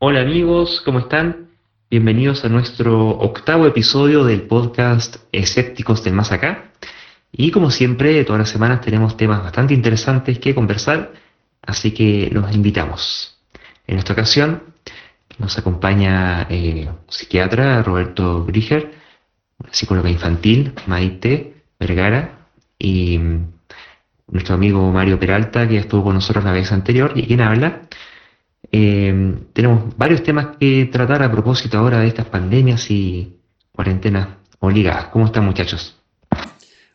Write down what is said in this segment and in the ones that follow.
Hola amigos, ¿cómo están? Bienvenidos a nuestro octavo episodio del podcast Escépticos del Más Acá. Y como siempre, todas las semanas tenemos temas bastante interesantes que conversar, así que los invitamos. En esta ocasión nos acompaña eh, un psiquiatra, Roberto Briger, psicóloga infantil, Maite Vergara, y mm, nuestro amigo Mario Peralta, que estuvo con nosotros la vez anterior, y quien habla. Eh, tenemos varios temas que tratar a propósito ahora de estas pandemias y cuarentenas obligadas. ¿Cómo están muchachos?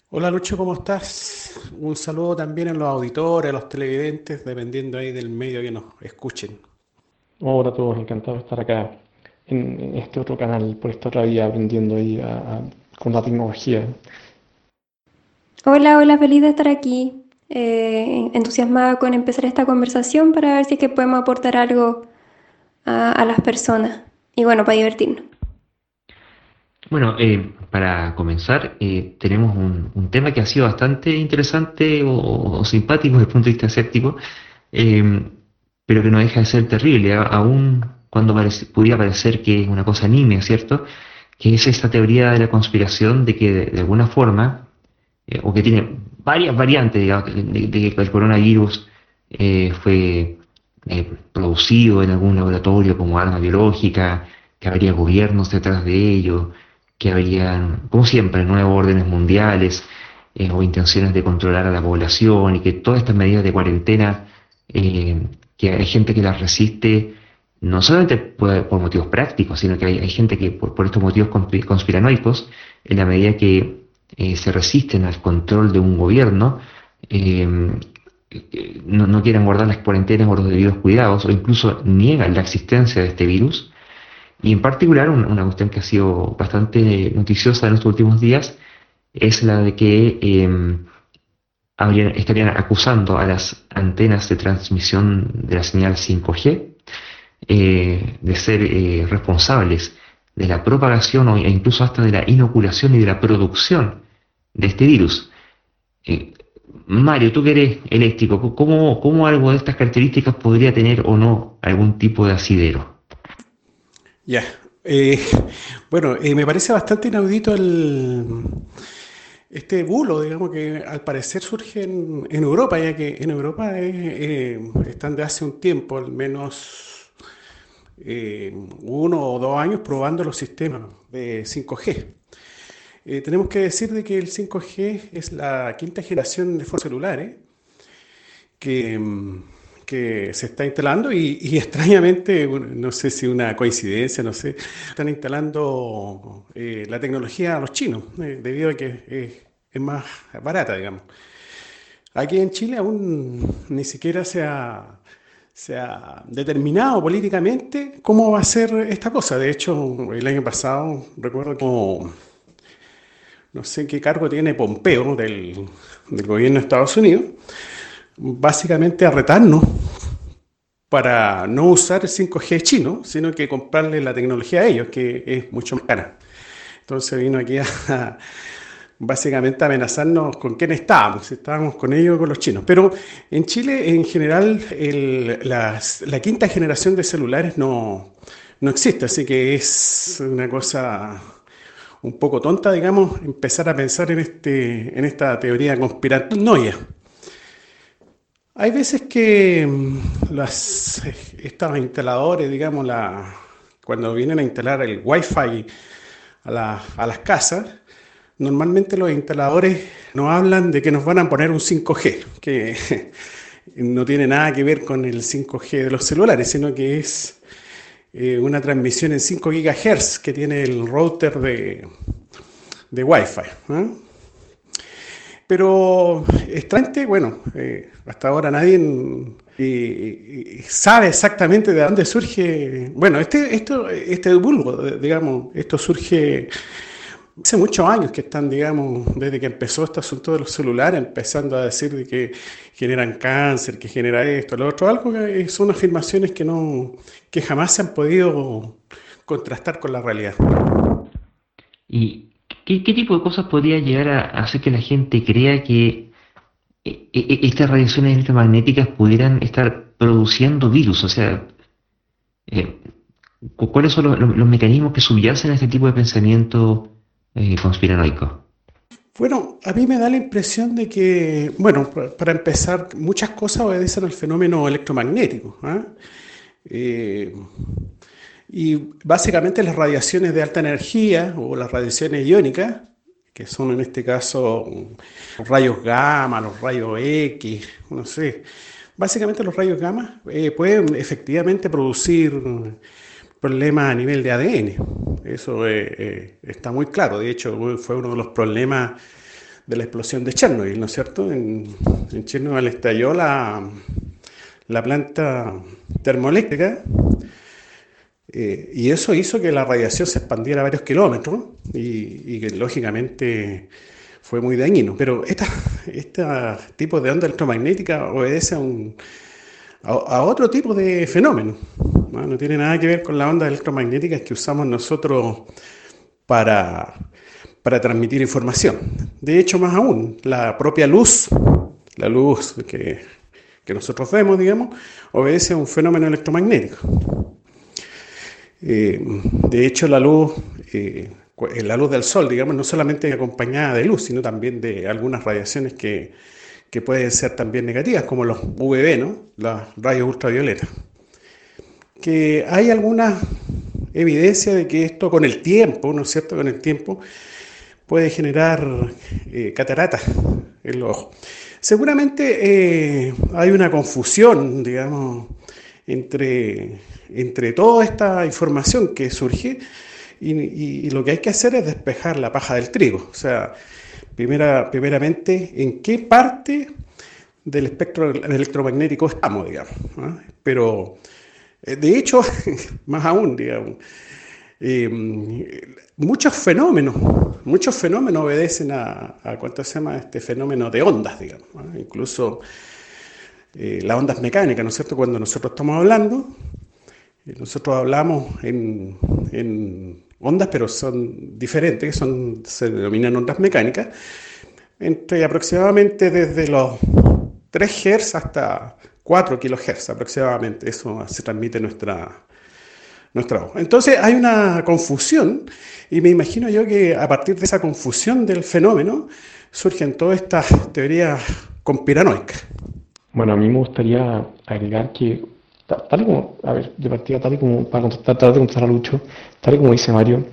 Hola Lucho, ¿cómo estás? Un saludo también a los auditores, a los televidentes, dependiendo ahí del medio que nos escuchen. Hola a todos, encantado de estar acá en, este otro canal, por esta otra vía, aprendiendo ahí con la tecnología. Hola, hola, feliz de estar aquí. Eh, entusiasmada con empezar esta conversación para ver si es que podemos aportar algo a, las personas y bueno, para divertirnos. Bueno, eh, para comenzar, eh, tenemos un, tema que ha sido bastante interesante o, simpático desde el punto de vista escéptico, pero que no deja de ser terrible, aún cuando pudiera parecer que es una cosa nimia, ¿cierto? Que es esta teoría de la conspiración de que de alguna forma, o que tiene varias variantes de, que el coronavirus eh, fue eh, producido en algún laboratorio como arma biológica, que habría gobiernos detrás de ello, que habría, como siempre, nuevos órdenes mundiales eh, o intenciones de controlar a la población y que todas estas medidas de cuarentena, que hay gente que las resiste, no solamente por, motivos prácticos, sino que hay, gente que por estos motivos conspiranoicos, en la medida que eh, se resisten al control de un gobierno, eh, no, no, quieren guardar las cuarentenas o los debidos cuidados, o incluso niegan la existencia de este virus. Y en particular, una, cuestión que ha sido bastante noticiosa en estos últimos días es la de que eh, estarían acusando a las antenas de transmisión de la señal 5G de ser responsables de la propagación e incluso hasta de la inoculación y de la producción de este virus. Eh, Mario, tú que eres eléctrico, ¿cómo, ¿cómo, algo de estas características podría tener o no algún tipo de asidero? Ya, eh, bueno, eh, me parece bastante inaudito el, este bulo, digamos, que al parecer surge en, Europa, ya que en Europa están de hace un tiempo, al menos uno o dos años, probando los sistemas de 5G. Eh, tenemos que decir de que el 5G es la quinta generación de teléfonos celulares que, mm, que, se está instalando y, extrañamente, no sé si una coincidencia, no sé, están instalando eh, la tecnología a los chinos, eh, debido a que es más barata, digamos. Aquí en Chile aún ni siquiera se ha, se ha determinado políticamente cómo va a ser esta cosa. De hecho, el año pasado, recuerdo como no sé qué cargo tiene Pompeo del, gobierno de Estados Unidos, básicamente a retarnos para no usar el 5G chino, sino que comprarle la tecnología a ellos, que es mucho más cara. Entonces vino aquí a, básicamente amenazarnos con quién estábamos, si estábamos con ellos o con los chinos. Pero en Chile, en general, la quinta generación de celulares no, no existe, así que es una cosa un poco tonta, digamos, empezar a pensar en, este, en esta teoría conspiranoia. Hay veces que mm, las, estos instaladores, digamos, la, cuando vienen a instalar el Wi-Fi a, a las casas, normalmente los instaladores nos hablan de que nos van a poner un 5G, que no tiene nada que ver con el 5G de los celulares, sino que es eh, una transmisión en 5 GHz que tiene el router de, de Wi-Fi. ¿eh? Pero extrañamente, bueno, eh, hasta ahora nadie sabe exactamente de dónde surge. Bueno, este, esto, este vulgo, digamos, esto surge hace muchos años que están, digamos, desde que empezó este asunto de los celulares, empezando a decir de que generan cáncer, que genera esto, lo otro, algo que son afirmaciones que no, que jamás se han podido contrastar con la realidad. ¿Y qué, tipo de cosas podría llegar a hacer que la gente crea que e, e, estas radiaciones electromagnéticas pudieran estar produciendo virus? O sea, Eh, ¿Cuáles son los, mecanismos que subyacen a este tipo de pensamiento eh? Bueno, a mí me da la impresión de que, bueno, para empezar, muchas cosas obedecen al fenómeno electromagnético. ¿ah? Eh, y básicamente las radiaciones de alta energía o las radiaciones iónicas, que son en este caso los rayos gamma, los rayos X, no sé, básicamente los rayos gamma eh, pueden efectivamente producir problemas a nivel de ADN. Eso eh, eh, está muy claro. De hecho, fue uno de los problemas de la explosión de Chernobyl, ¿no es cierto? En, Chernobyl estalló la, la planta termoeléctrica eh, y eso hizo que la radiación se expandiera varios kilómetros y, que lógicamente fue muy dañino. Pero esta, este tipo de onda electromagnética obedece a, un, a otro tipo de fenómeno. ¿no? tiene nada que ver con las ondas electromagnéticas que usamos nosotros para, para transmitir información. De hecho, más aún, la propia luz, la luz que, nosotros vemos, digamos, obedece a un fenómeno electromagnético. Eh, de hecho, la luz, eh, la luz del sol, digamos, no solamente acompañada de luz, sino también de algunas radiaciones que, que pueden ser también negativas, como los UVB, ¿no? Los rayos ultravioletas que hay alguna evidencia de que esto con el tiempo, ¿no es cierto? Con el tiempo puede generar eh, cataratas en los ojos. Seguramente eh, hay una confusión, digamos, entre, entre toda esta información que surge y, lo que hay que hacer es despejar la paja del trigo. O sea, primera, primeramente, en qué parte del espectro electromagnético estamos, digamos. Pero eh, de hecho, más aún, digamos, eh, muchos fenómenos, muchos fenómenos obedecen a, ¿cuánto se llama? Este fenómeno de ondas, digamos. Incluso eh, las ondas mecánicas, ¿no es cierto? Cuando nosotros estamos hablando, nosotros hablamos en, ondas, pero son diferentes, son, se denominan ondas mecánicas, entre aproximadamente desde los 3 Hz hasta 4 kHz aproximadamente, eso se transmite nuestra, nuestra voz. Entonces hay una confusión y me imagino yo que a partir de esa confusión del fenómeno surgen todas estas teorías conspiranoicas. Bueno, a mí me gustaría agregar que, tal y como, a ver, de tal y como, para contestar, tratar de contestar a Lucho, tal y como dice Mario,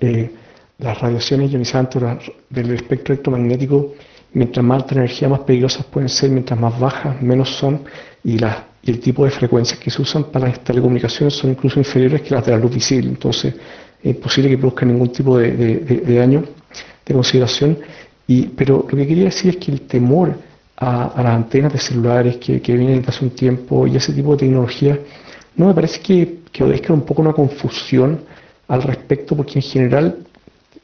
eh, las radiaciones ionizantes del espectro electromagnético Mientras más alta energía, más peligrosas pueden ser, mientras más bajas, menos son, y, el tipo de frecuencias que se usan para las telecomunicaciones son incluso inferiores que las de la luz visible. Entonces, es imposible que produzcan ningún tipo de, daño de consideración. pero lo que quería decir es que el temor a, las antenas de celulares que, vienen desde hace un tiempo y ese tipo de tecnología, no me parece que, que un poco una confusión al respecto, porque en general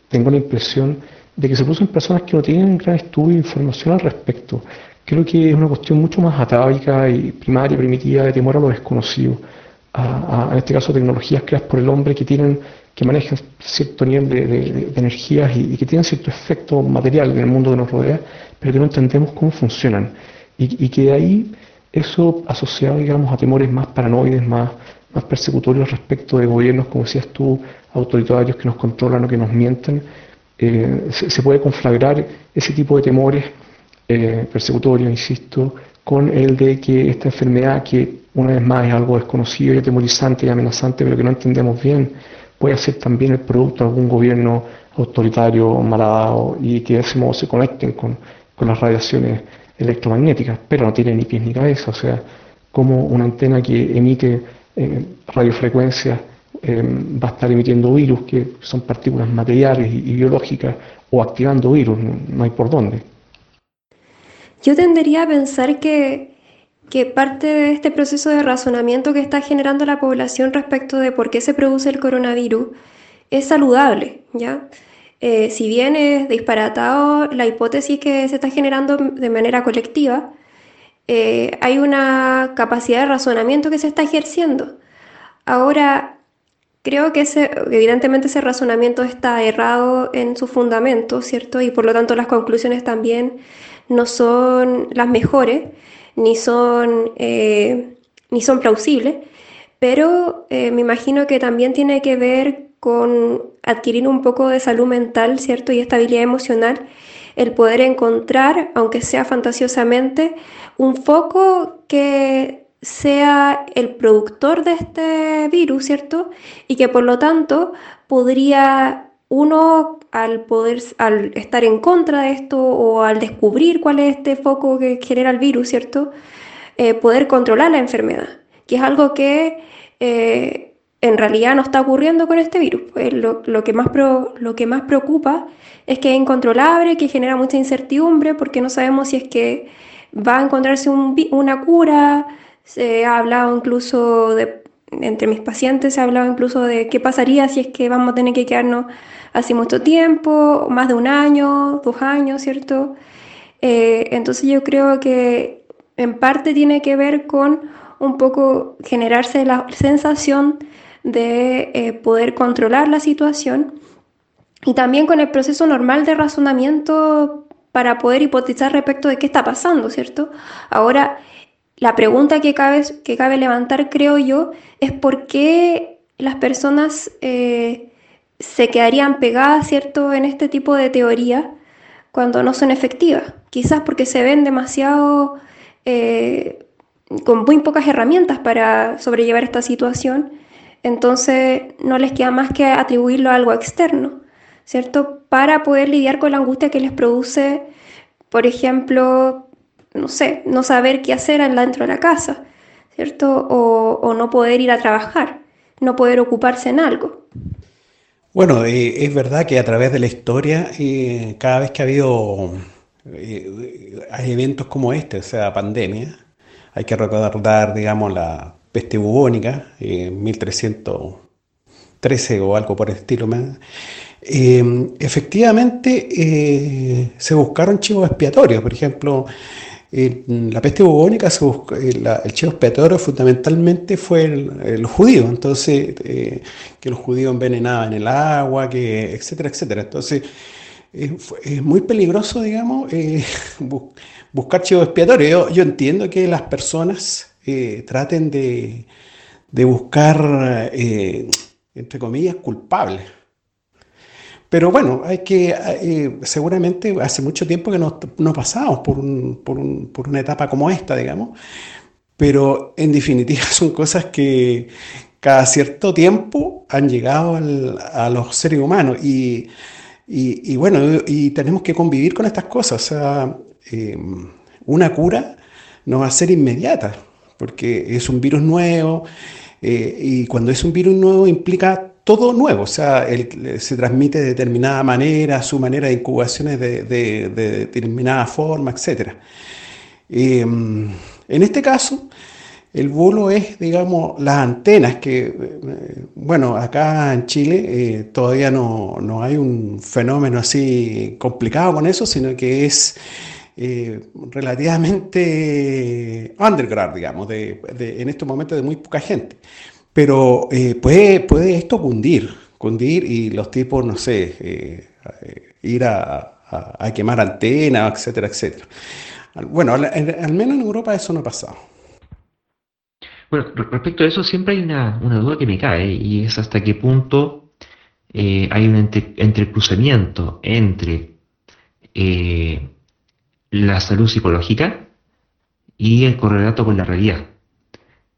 tengo la impresión de que se producen personas que no tienen gran estudio e información al respecto. Creo que es una cuestión mucho más atávica y primaria, primitiva, de temor a lo desconocido. A, en este caso, tecnologías creadas por el hombre que tienen que manejan cierto nivel de, energías y, que tienen cierto efecto material en el mundo que nos rodea, pero que no entendemos cómo funcionan. Y, que de ahí eso asociado, digamos, a temores más paranoides, más, más persecutorios respecto de gobiernos, como decías tú, autoritarios que nos controlan o que nos mienten, eh, se, puede conflagrar ese tipo de temores eh, persecutorios, insisto, con el de que esta enfermedad, que una vez más es algo desconocido y atemorizante y amenazante, pero que no entendemos bien, puede ser también el producto de algún gobierno autoritario, malvado, y que de ese modo se conecten con, las radiaciones electromagnéticas, pero no tiene ni pies ni cabeza, o sea, como una antena que emite eh, radiofrecuencias Em, va a estar emitiendo virus, que son partículas materiales y, biológicas, o activando virus, no, hay por dónde. Yo tendería a pensar que, que parte de este proceso de razonamiento que está generando la población respecto de por qué se produce el coronavirus es saludable, ¿ya? Eh, si bien es disparatado la hipótesis que se está generando de manera colectiva, eh, hay una capacidad de razonamiento que se está ejerciendo. Ahora, Creo que ese, evidentemente ese razonamiento está errado en su fundamento, ¿cierto? Y por lo tanto las conclusiones también no son las mejores, ni son, eh, ni son plausibles. pero eh, me imagino que también tiene que ver con adquirir un poco de salud mental, ¿cierto? Y estabilidad emocional, el poder encontrar, aunque sea fantasiosamente, un foco que sea el productor de este virus, ¿cierto? Y que por lo tanto podría uno al poder, al estar en contra de esto o al descubrir cuál es este foco que genera el virus, ¿cierto? Eh, poder controlar la enfermedad, que es algo que eh, en realidad no está ocurriendo con este virus. Pues lo, que más lo que más preocupa es que es incontrolable, que genera mucha incertidumbre, porque no sabemos si es que va a encontrarse una cura. Se ha hablado incluso de, entre mis pacientes, se ha hablado incluso de qué pasaría si es que vamos a tener que quedarnos hace mucho tiempo, más de un año, dos años, ¿cierto? Eh, entonces yo creo que en parte tiene que ver con un poco generarse la sensación de eh, poder controlar la situación y también con el proceso normal de razonamiento para poder hipotizar respecto de qué está pasando, ¿cierto? Ahora, la pregunta que cabe, que cabe levantar, creo yo, es por qué las personas eh, se quedarían pegadas, ¿cierto?, en este tipo de teoría cuando no son efectivas. Quizás porque se ven demasiado eh, con muy pocas herramientas para sobrellevar esta situación, entonces no les queda más que atribuirlo a algo externo, ¿cierto? Para poder lidiar con la angustia que les produce, por ejemplo, no sé, no saber qué hacer dentro de la casa, ¿cierto? O, o no poder ir a trabajar, no poder ocuparse en algo. Bueno, eh, es verdad que a través de la historia, eh, cada vez que ha habido eh, hay eventos como este, o sea, pandemia, hay que recordar, digamos, la peste bubónica, en 1313 o algo por el estilo. efectivamente, se buscaron chivos expiatorios, por ejemplo, la peste bubónica, el chivo expiatorio fundamentalmente fue el, judío, entonces eh, que los judíos envenenaban el agua, que, etcétera, etcétera. Entonces es, muy peligroso, digamos, eh, buscar chivos expiatorios. Yo, entiendo que las personas eh, traten de buscar, entre comillas, culpables pero bueno, hay que, eh, seguramente hace mucho tiempo que no, no pasamos por, una etapa como esta, digamos, pero en definitiva son cosas que cada cierto tiempo han llegado a los seres humanos y, bueno, y tenemos que convivir con estas cosas. O sea, eh, una cura no va a ser inmediata, porque es un virus nuevo eh, y cuando es un virus nuevo implica todo nuevo, o sea, se transmite de determinada manera, su manera de incubación es de, determinada forma, etc. Em, en este caso, el bolo es, digamos, las antenas, que, eh, bueno, acá en Chile eh, todavía no, hay un fenómeno así complicado con eso, sino que es eh, relativamente underground, digamos, en estos momentos de muy poca gente. Pero eh, puede, puede esto cundir, cundir y los tipos, no sé, eh, eh, ir a, quemar antenas, etcétera, etcétera. Bueno, al, menos en Europa eso no ha pasado. Bueno, respecto a eso siempre hay una, duda que me cae y es hasta qué punto hay un entrecruzamiento entre la salud psicológica y el correlato con la realidad.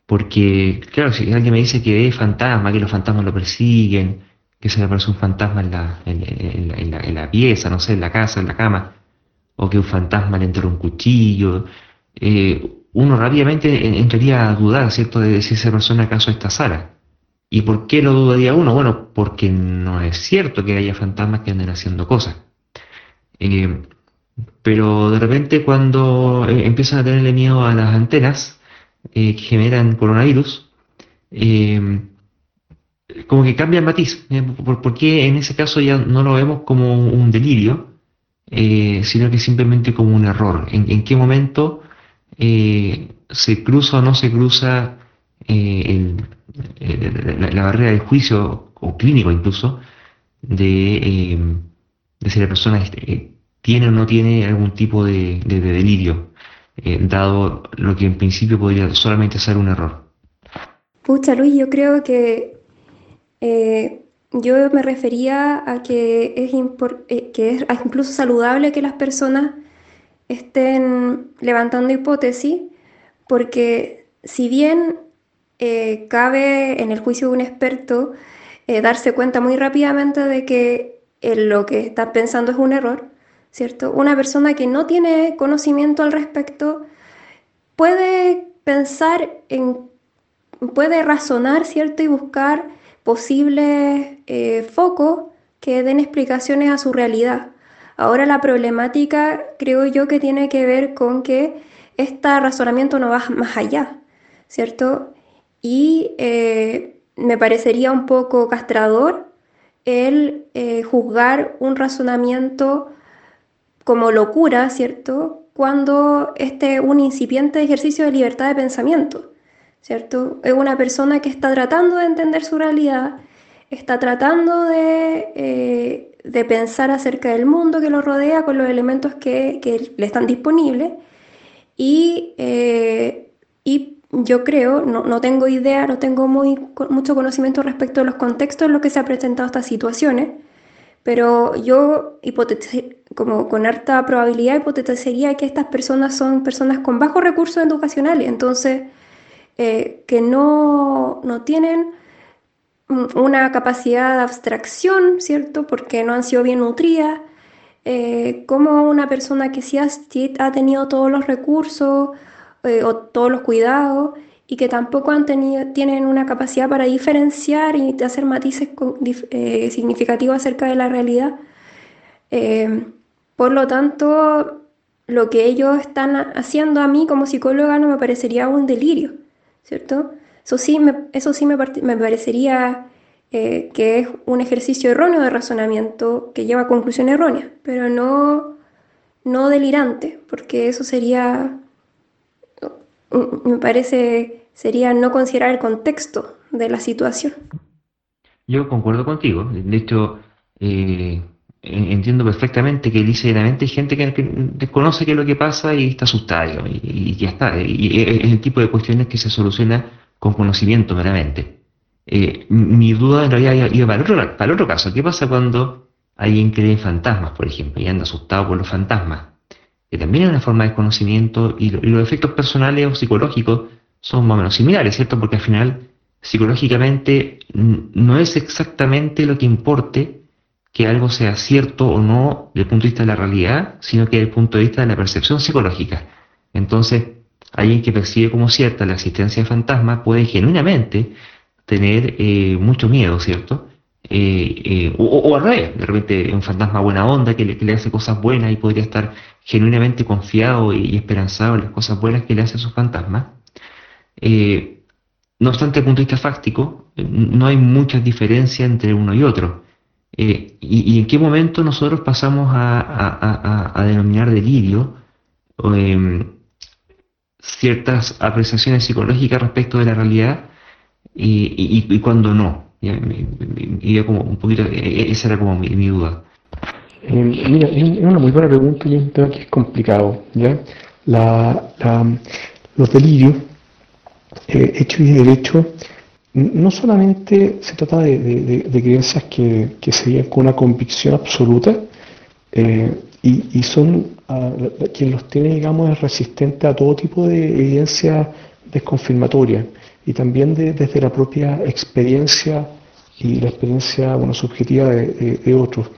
Porque, claro, si alguien me dice que ve fantasma, que los fantasmas lo persiguen, que se le aparece un fantasma en la, en, la, pieza, no sé, en la casa, en la cama, o que un fantasma le entró un cuchillo, eh, uno rápidamente entraría a dudar, ¿cierto?, de si esa persona acaso está Sara. ¿Y por qué lo dudaría uno? Bueno, porque no es cierto que haya fantasmas que anden haciendo cosas. Eh, pero de repente cuando eh, empiezan a tenerle miedo a las antenas, eh, que generan coronavirus, eh, como que cambia el matiz, ¿eh? porque en ese caso ya no lo vemos como un delirio, sino que simplemente como un error. ¿En, qué momento se cruza o no se cruza la, barrera del juicio, o clínico incluso, de, si la persona tiene o no tiene algún tipo de delirio? Eh, dado lo que en principio podría solamente ser un error. Pucha, Luis, yo creo que eh, yo me refería a que es, eh, que es incluso saludable que las personas estén levantando hipótesis, porque si bien eh, cabe en el juicio de un experto darse cuenta muy rápidamente de que lo que está pensando es un error, ¿cierto? Una persona que no tiene conocimiento al respecto puede pensar en puede razonar, ¿cierto? Y buscar posibles eh, focos que den explicaciones a su realidad. Ahora la problemática creo yo que tiene que ver con que este razonamiento no va más allá, ¿cierto? Y eh, me parecería un poco castrador el eh, juzgar un razonamiento como locura, ¿cierto? Cuando este un incipiente ejercicio de libertad de pensamiento. ¿cierto? Es una persona que está tratando de entender su realidad, está tratando de, eh, pensar acerca del mundo que lo rodea con los elementos que, le están disponibles y, eh, y yo creo, no, tengo idea, no tengo muy, mucho conocimiento respecto a los contextos en los que se han presentado estas situaciones, pero yo como con harta probabilidad hipotetizaría que estas personas son personas con bajos recursos educacionales, entonces eh, que no, no tienen una capacidad de abstracción, ¿cierto? Porque no han sido bien nutridas, eh, como una persona que sí ha, tenido todos los recursos eh, o todos los cuidados y que tampoco han tenido, tienen una capacidad para diferenciar y hacer matices significativos acerca de la realidad. por lo tanto, lo que ellos están haciendo a mí como psicóloga no me parecería un delirio. ¿cierto? Eso sí me, eso sí me, parecería eh, que es un ejercicio erróneo de razonamiento que lleva a conclusión errónea, pero no, no delirante, porque eso sería, me parece, sería no considerar el contexto de la situación. Yo concuerdo contigo. De hecho, eh, entiendo perfectamente que ligeramente hay gente que, desconoce qué es lo que pasa y está asustada y, ya está. Y es el tipo de cuestiones que se soluciona con conocimiento meramente. Eh, mi duda en realidad iba para el, otro, para otro caso. ¿Qué pasa cuando alguien cree en fantasmas, por ejemplo, y anda asustado por los fantasmas? Que también es una forma de conocimiento y, y los efectos personales o psicológicos son más o menos similares, ¿cierto? Porque al final, psicológicamente, no es exactamente lo que importe que algo sea cierto o no desde el punto de vista de la realidad, sino que desde el punto de vista de la percepción psicológica. Entonces, alguien que percibe como cierta la existencia de fantasmas puede genuinamente tener eh, mucho miedo, ¿cierto? Eh, eh, o, al revés, de repente un fantasma buena onda que le, hace cosas buenas y podría estar genuinamente confiado y, esperanzado en las cosas buenas que le hace sus fantasmas. No obstante, desde el punto de vista fáctico, no hay mucha diferencia entre uno y otro. Eh, y, en qué momento nosotros pasamos a, denominar delirio em, ciertas apreciaciones psicológicas respecto de la realidad y, y, cuando no? Y, como un poquito, e, e, esa era como mi, duda. Em, mira, es una muy buena pregunta y un tema que es complicado. ¿ya? los delirios, eh, hechos y derechos, no solamente se trata de, creencias que, se viven con una convicción absoluta eh, y, son ah, quien los tiene, digamos, es resistente a todo tipo de evidencia desconfirmatoria y también desde la propia experiencia y la experiencia bueno, subjetiva de, otros,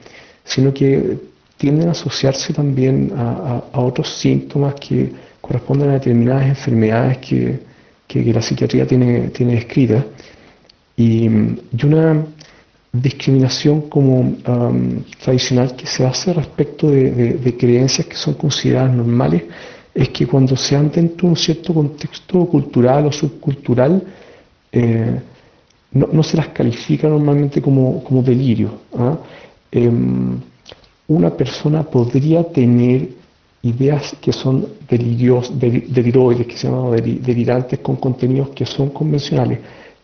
sino que tienden a asociarse también a, otros síntomas que corresponden a determinadas enfermedades que, que, la psiquiatría tiene, tiene descritas y, una discriminación como tradicional que se hace respecto de, creencias que son consideradas normales es que cuando se dan dentro de un cierto contexto cultural o subcultural, eh, no, se las califica normalmente como, delirio. ¿ah? Em, una persona podría tener ideas que son delirios, deliroides, que se llaman delirantes con contenidos que son convencionales,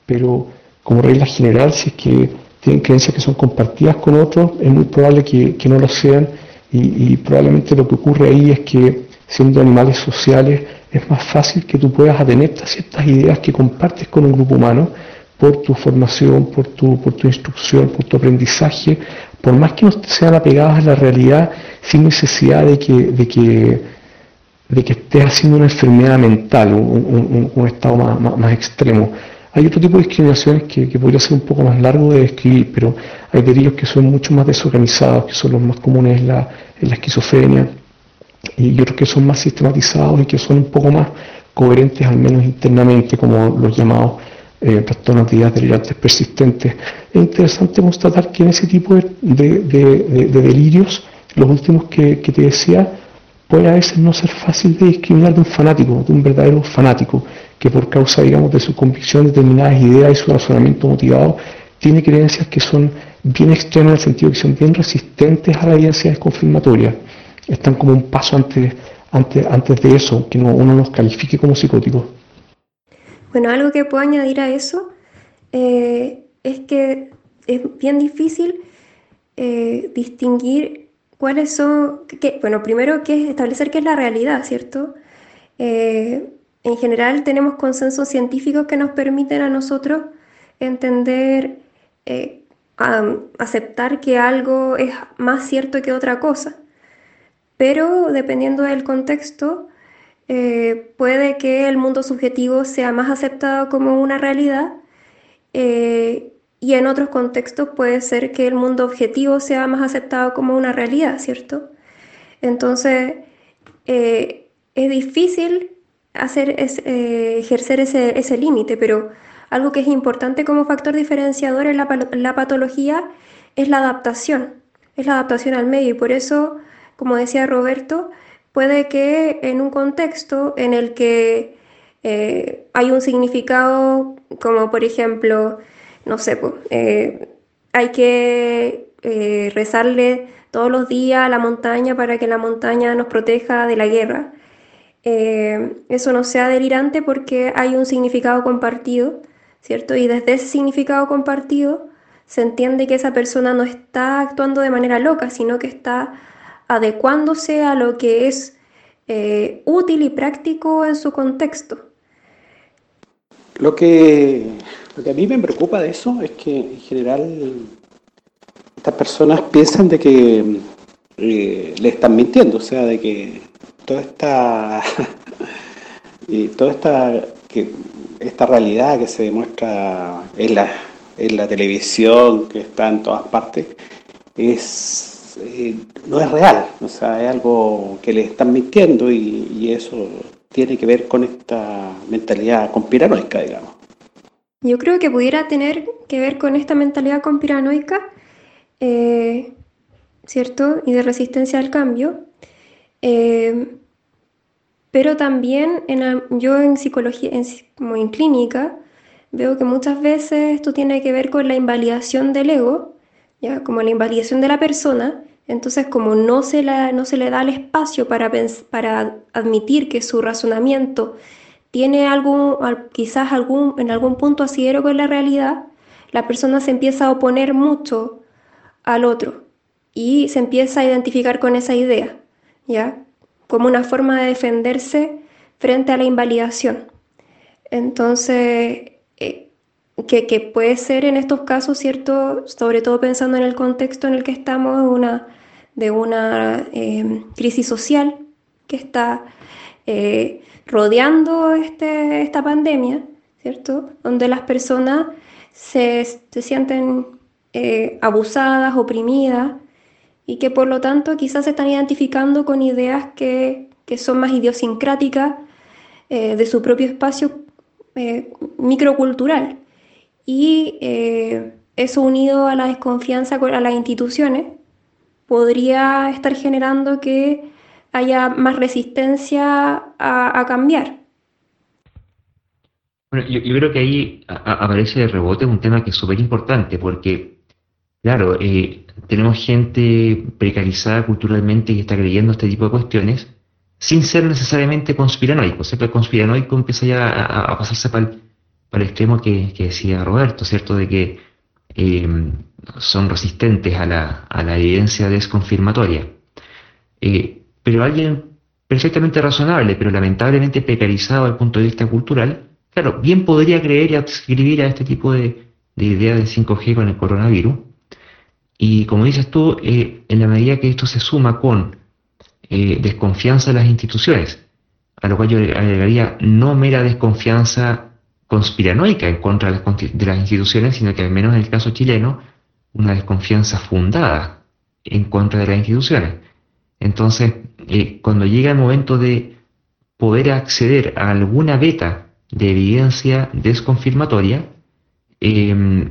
pero como regla general, si es que tienen creencias que son compartidas con otros, es muy probable que, no lo sean y, probablemente lo que ocurre ahí es que siendo animales sociales, es más fácil que tú puedas atenerte a ciertas ideas que compartes con un grupo humano por tu formación, por tu, por tu instrucción, por tu aprendizaje, por más que no sean apegadas a la realidad, sin necesidad de que, de que, de que estés haciendo una enfermedad mental, un, estado más, extremo. Hay otro tipo de discriminaciones que, que, podría ser un poco más largo de describir, pero hay delitos que son mucho más desorganizados, que son los más comunes en la, en la esquizofrenia, y otros que son más sistematizados y que son un poco más coherentes, al menos internamente, como los llamados eh, trastornos de ideas delirantes persistentes. Es interesante constatar que en ese tipo de, delirios, los últimos que, te decía, puede a veces no ser fácil de discriminar de un fanático, de un verdadero fanático, que por causa, digamos, de su convicción de determinadas ideas y su razonamiento motivado, tiene creencias que son bien extremas en el sentido que son bien resistentes a la evidencia desconfirmatoria están como un paso antes, antes, antes de eso, que no, uno nos califique como psicóticos. Bueno, algo que puedo añadir a eso eh, es que es bien difícil eh, distinguir cuáles son, que, bueno, primero que es establecer qué es la realidad, ¿cierto? Eh, en general tenemos consensos científicos que nos permiten a nosotros entender, aceptar que algo es más cierto que otra cosa pero dependiendo del contexto, eh, puede que el mundo subjetivo sea más aceptado como una realidad eh, y en otros contextos puede ser que el mundo objetivo sea más aceptado como una realidad, ¿cierto? Entonces, eh, es difícil hacer ejercer ese, límite, pero algo que es importante como factor diferenciador en la patología es la adaptación, es la adaptación al medio y por eso como decía Roberto, puede que en un contexto en el que eh, hay un significado como por ejemplo, no sé, eh, hay que eh, rezarle todos los días a la montaña para que la montaña nos proteja de la guerra. eso no sea delirante porque hay un significado compartido, ¿cierto? Y desde ese significado compartido se entiende que esa persona no está actuando de manera loca, sino que está adecuándose a lo que es eh, útil y práctico en su contexto. Lo que, lo que a mí me preocupa de eso es que en general estas personas piensan de que eh, le están mintiendo, o sea, de que toda esta, y toda esta, que, esta realidad que se demuestra en la, en la televisión, que está en todas partes, es eh, no es real, o sea, es algo que le están mintiendo y, eso tiene que ver con esta mentalidad conspiranoica, digamos. Yo creo que pudiera tener que ver con esta mentalidad conspiranoica, eh, ¿cierto? Y de resistencia al cambio. Eh, pero también en, yo en psicología, como en clínica, veo que muchas veces esto tiene que ver con la invalidación del ego ¿ya? como la invalidación de la persona, entonces como no se, la, no se le da el espacio para, para admitir que su razonamiento tiene algún, quizás algún, en algún punto asidero con la realidad, la persona se empieza a oponer mucho al otro y se empieza a identificar con esa idea, ¿ya? Como una forma de defenderse frente a la invalidación. Entonces, eh, que, puede ser en estos casos, ¿cierto? Sobre todo pensando en el contexto en el que estamos, una, de una em, crisis social que está eh, rodeando este, esta pandemia, ¿cierto? Donde las personas se, sienten eh, abusadas, oprimidas, y que por lo tanto quizás se están identificando con ideas que, que son más idiosincráticas eh, de su propio espacio microcultural. Y eh, eso unido a la desconfianza a las instituciones podría estar generando que haya más resistencia a, cambiar. Bueno, yo, creo que ahí aparece de rebote un tema que es súper importante, porque, claro, eh, tenemos gente precarizada culturalmente que está creyendo este tipo de cuestiones, sin ser necesariamente conspiranoico. Siempre el conspiranoico empieza ya a, a pasarse para el para el extremo que, decía Roberto, ¿cierto? De que eh, son resistentes a la, evidencia desconfirmatoria. Eh, pero alguien perfectamente razonable, pero lamentablemente precarizado desde el punto de vista cultural, claro, bien podría creer y adscribir a este tipo de, de idea de 5G con el coronavirus. Y como dices tú, eh, en la medida que esto se suma con desconfianza de las instituciones, a lo cual yo agregaría no mera desconfianza conspiranoica en contra de las, instituciones, sino que al menos en el caso chileno, una desconfianza fundada en contra de las instituciones. Entonces, eh, cuando llega el momento de poder acceder a alguna beta de evidencia desconfirmatoria, eh,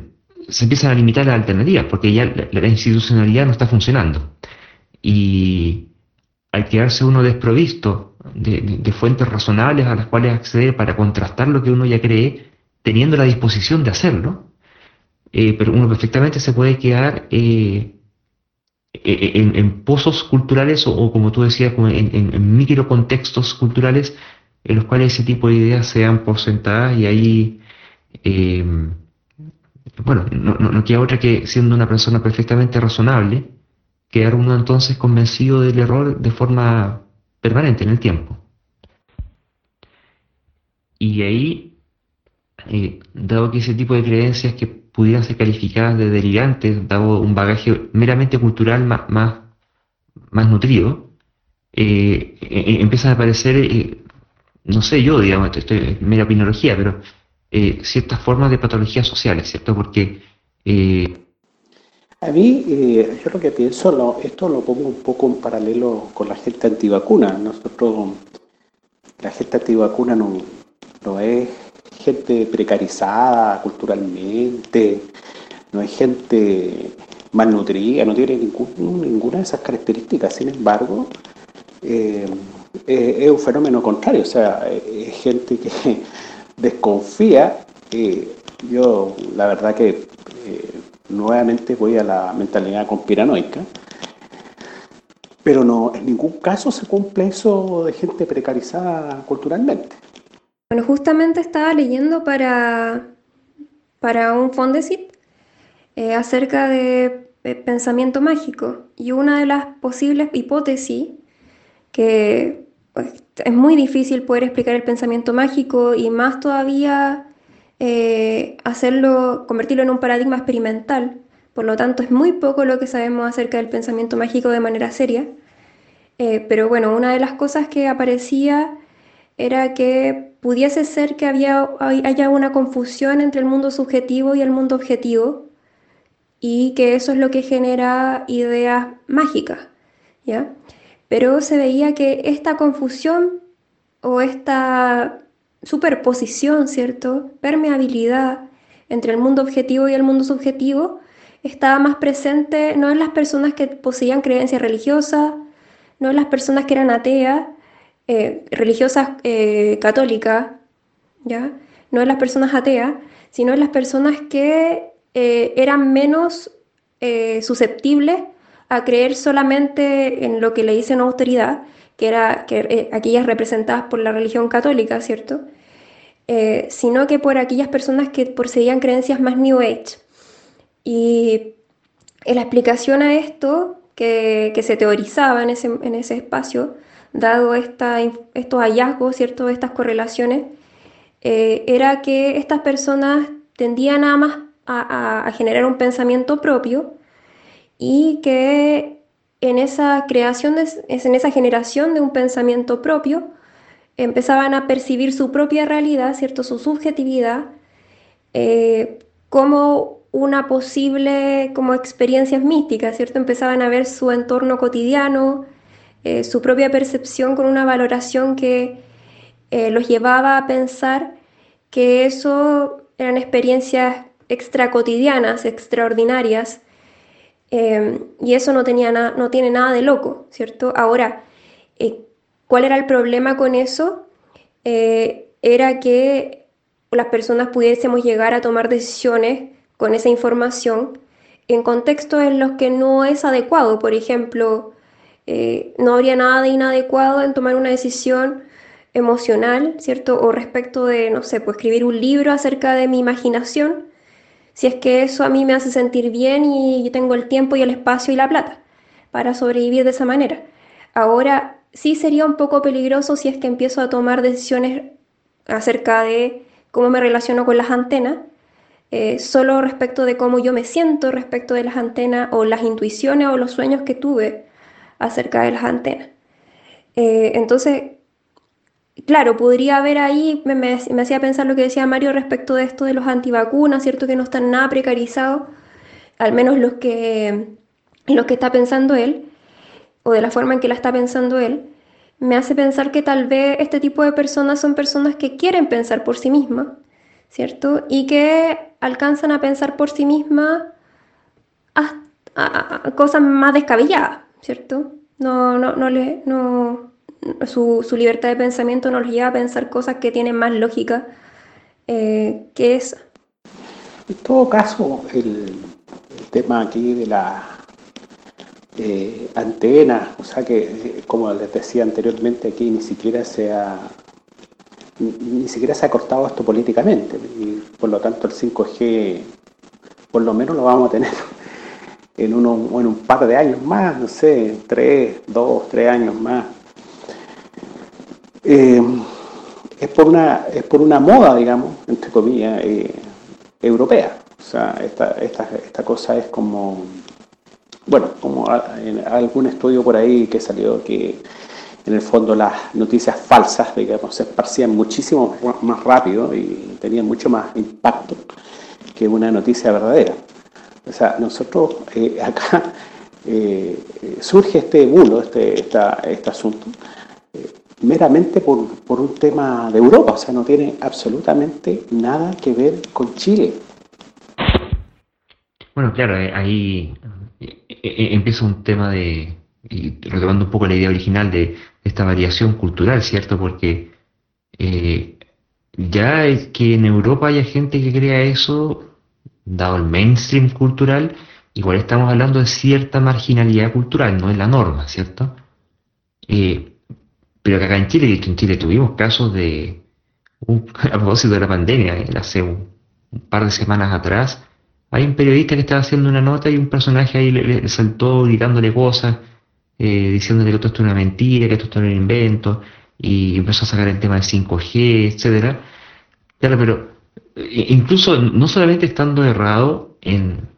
se empiezan a limitar las alternativas, porque ya la, institucionalidad no está funcionando. Y al quedarse uno desprovisto de, fuentes razonables a las cuales acceder para contrastar lo que uno ya cree, teniendo la disposición de hacerlo, eh, pero uno perfectamente se puede quedar eh, en, pozos culturales o, como tú decías, en, micro contextos culturales en los cuales ese tipo de ideas sean por sentadas y ahí, eh, bueno, no, no, queda otra que siendo una persona perfectamente razonable, quedar uno entonces convencido del error de forma permanente en el tiempo. Y ahí, eh, dado que ese tipo de creencias que pudieran ser calificadas de delirantes, dado un bagaje meramente cultural más, más, nutrido, eh, eh, eh, empiezan a aparecer, no sé yo, digamos, esto es mera opinología, pero ciertas formas de patologías sociales, ¿cierto? Porque... a mí, yo lo que pienso, esto lo pongo un poco en paralelo con la gente antivacuna. Nosotros, la gente antivacuna no, no es gente precarizada culturalmente, no hay gente malnutrida, no tiene ninguna de esas características. Sin embargo, eh, eh, es un fenómeno contrario, o sea, es gente que desconfía. yo, la verdad que eh, nuevamente voy a la mentalidad conspiranoica, pero no, en ningún caso se cumple eso de gente precarizada culturalmente. Bueno, justamente estaba leyendo para, para un Fondesit eh, acerca de, pensamiento mágico y una de las posibles hipótesis que pues, es muy difícil poder explicar el pensamiento mágico y más todavía eh, hacerlo, convertirlo en un paradigma experimental. Por lo tanto, es muy poco lo que sabemos acerca del pensamiento mágico de manera seria. Eh, pero bueno, una de las cosas que aparecía era que pudiese ser que había, haya una confusión entre el mundo subjetivo y el mundo objetivo y que eso es lo que genera ideas mágicas, ¿ya? Pero se veía que esta confusión o esta superposición, ¿cierto? Permeabilidad entre el mundo objetivo y el mundo subjetivo estaba más presente no en las personas que poseían creencias religiosas, no en las personas que eran ateas, eh, religiosas eh, católicas, ¿ya? no en las personas ateas, sino en las personas que eh, eran menos susceptibles a creer solamente en lo que le dicen autoridad, que era que, aquellas representadas por la religión católica, ¿cierto? sino que por aquellas personas que poseían creencias más New Age. Y la explicación a esto que, se teorizaba en ese, en ese espacio dado estos hallazgos, ¿cierto? estas correlaciones, eh, era que estas personas tendían nada más a, generar un pensamiento propio y que en esa creación, en esa generación de un pensamiento propio, empezaban a percibir su propia realidad, ¿cierto? su subjetividad, eh, como una posible, como experiencias místicas, ¿cierto? Empezaban a ver su entorno cotidiano, eh, su propia percepción con una valoración que eh, los llevaba a pensar que eso eran experiencias extracotidianas, extraordinarias, em, y eso no, tenía no tiene nada de loco, ¿cierto? Ahora, eh, ¿cuál era el problema con eso? era que las personas pudiésemos llegar a tomar decisiones con esa información en contextos en los que no es adecuado, por ejemplo, eh, no habría nada de inadecuado en tomar una decisión emocional, ¿cierto? O respecto de, no sé, pues escribir un libro acerca de mi imaginación, si es que eso a mí me hace sentir bien y yo tengo el tiempo y el espacio y la plata para sobrevivir de esa manera. Ahora, sí sería un poco peligroso si es que empiezo a tomar decisiones acerca de cómo me relaciono con las antenas, eh, solo respecto de cómo yo me siento respecto de las antenas o las intuiciones o los sueños que tuve acerca de las antenas. Eh, entonces, claro, podría haber ahí, me, hacía pensar lo que decía Mario respecto de esto de los antivacunas, ¿cierto? Que no están nada precarizados, al menos los que, los que está pensando él, o de la forma en que la está pensando él, me hace pensar que tal vez este tipo de personas son personas que quieren pensar por sí mismas, ¿cierto? Y que alcanzan a pensar por sí mismas cosas más descabelladas, ¿cierto? No, no, no le, no, su, su, libertad de pensamiento nos lleva a pensar cosas que tienen más lógica eh, que esa. En todo caso, el, tema aquí de la eh, antena, o sea que, eh, como les decía anteriormente, aquí ni siquiera se ha ni siquiera se ha cortado esto políticamente y por lo tanto el 5G por lo menos lo vamos a tener en, uno, en un par de años más, no sé, tres, dos, tres años más. Eh, es, por una, es por una moda, digamos, entre comillas, eh, europea. O sea, esta, esta, esta cosa es como, bueno, como algún estudio por ahí que salió que en el fondo las noticias falsas, digamos, se esparcían muchísimo más rápido y tenían mucho más impacto que una noticia verdadera. O sea, nosotros eh, acá surge este bulo, este, este asunto, meramente por, por, un tema de Europa, o sea, no tiene absolutamente nada que ver con Chile. Bueno, claro, ahí empieza un tema de, retomando un poco la idea original de esta variación cultural, ¿cierto? Porque ya es que en Europa haya gente que crea eso, dado el mainstream cultural, igual estamos hablando de cierta marginalidad cultural, no es la norma, ¿cierto? Eh, pero acá en Chile, en Chile tuvimos casos de, a propósito de la pandemia, eh, hace un, par de semanas atrás, hay un periodista que estaba haciendo una nota y un personaje ahí le, saltó gritándole cosas, eh, diciéndole que esto es una mentira, que esto es un invento, y empezó a sacar el tema del 5G, etcétera. Claro, pero incluso no solamente estando errado en,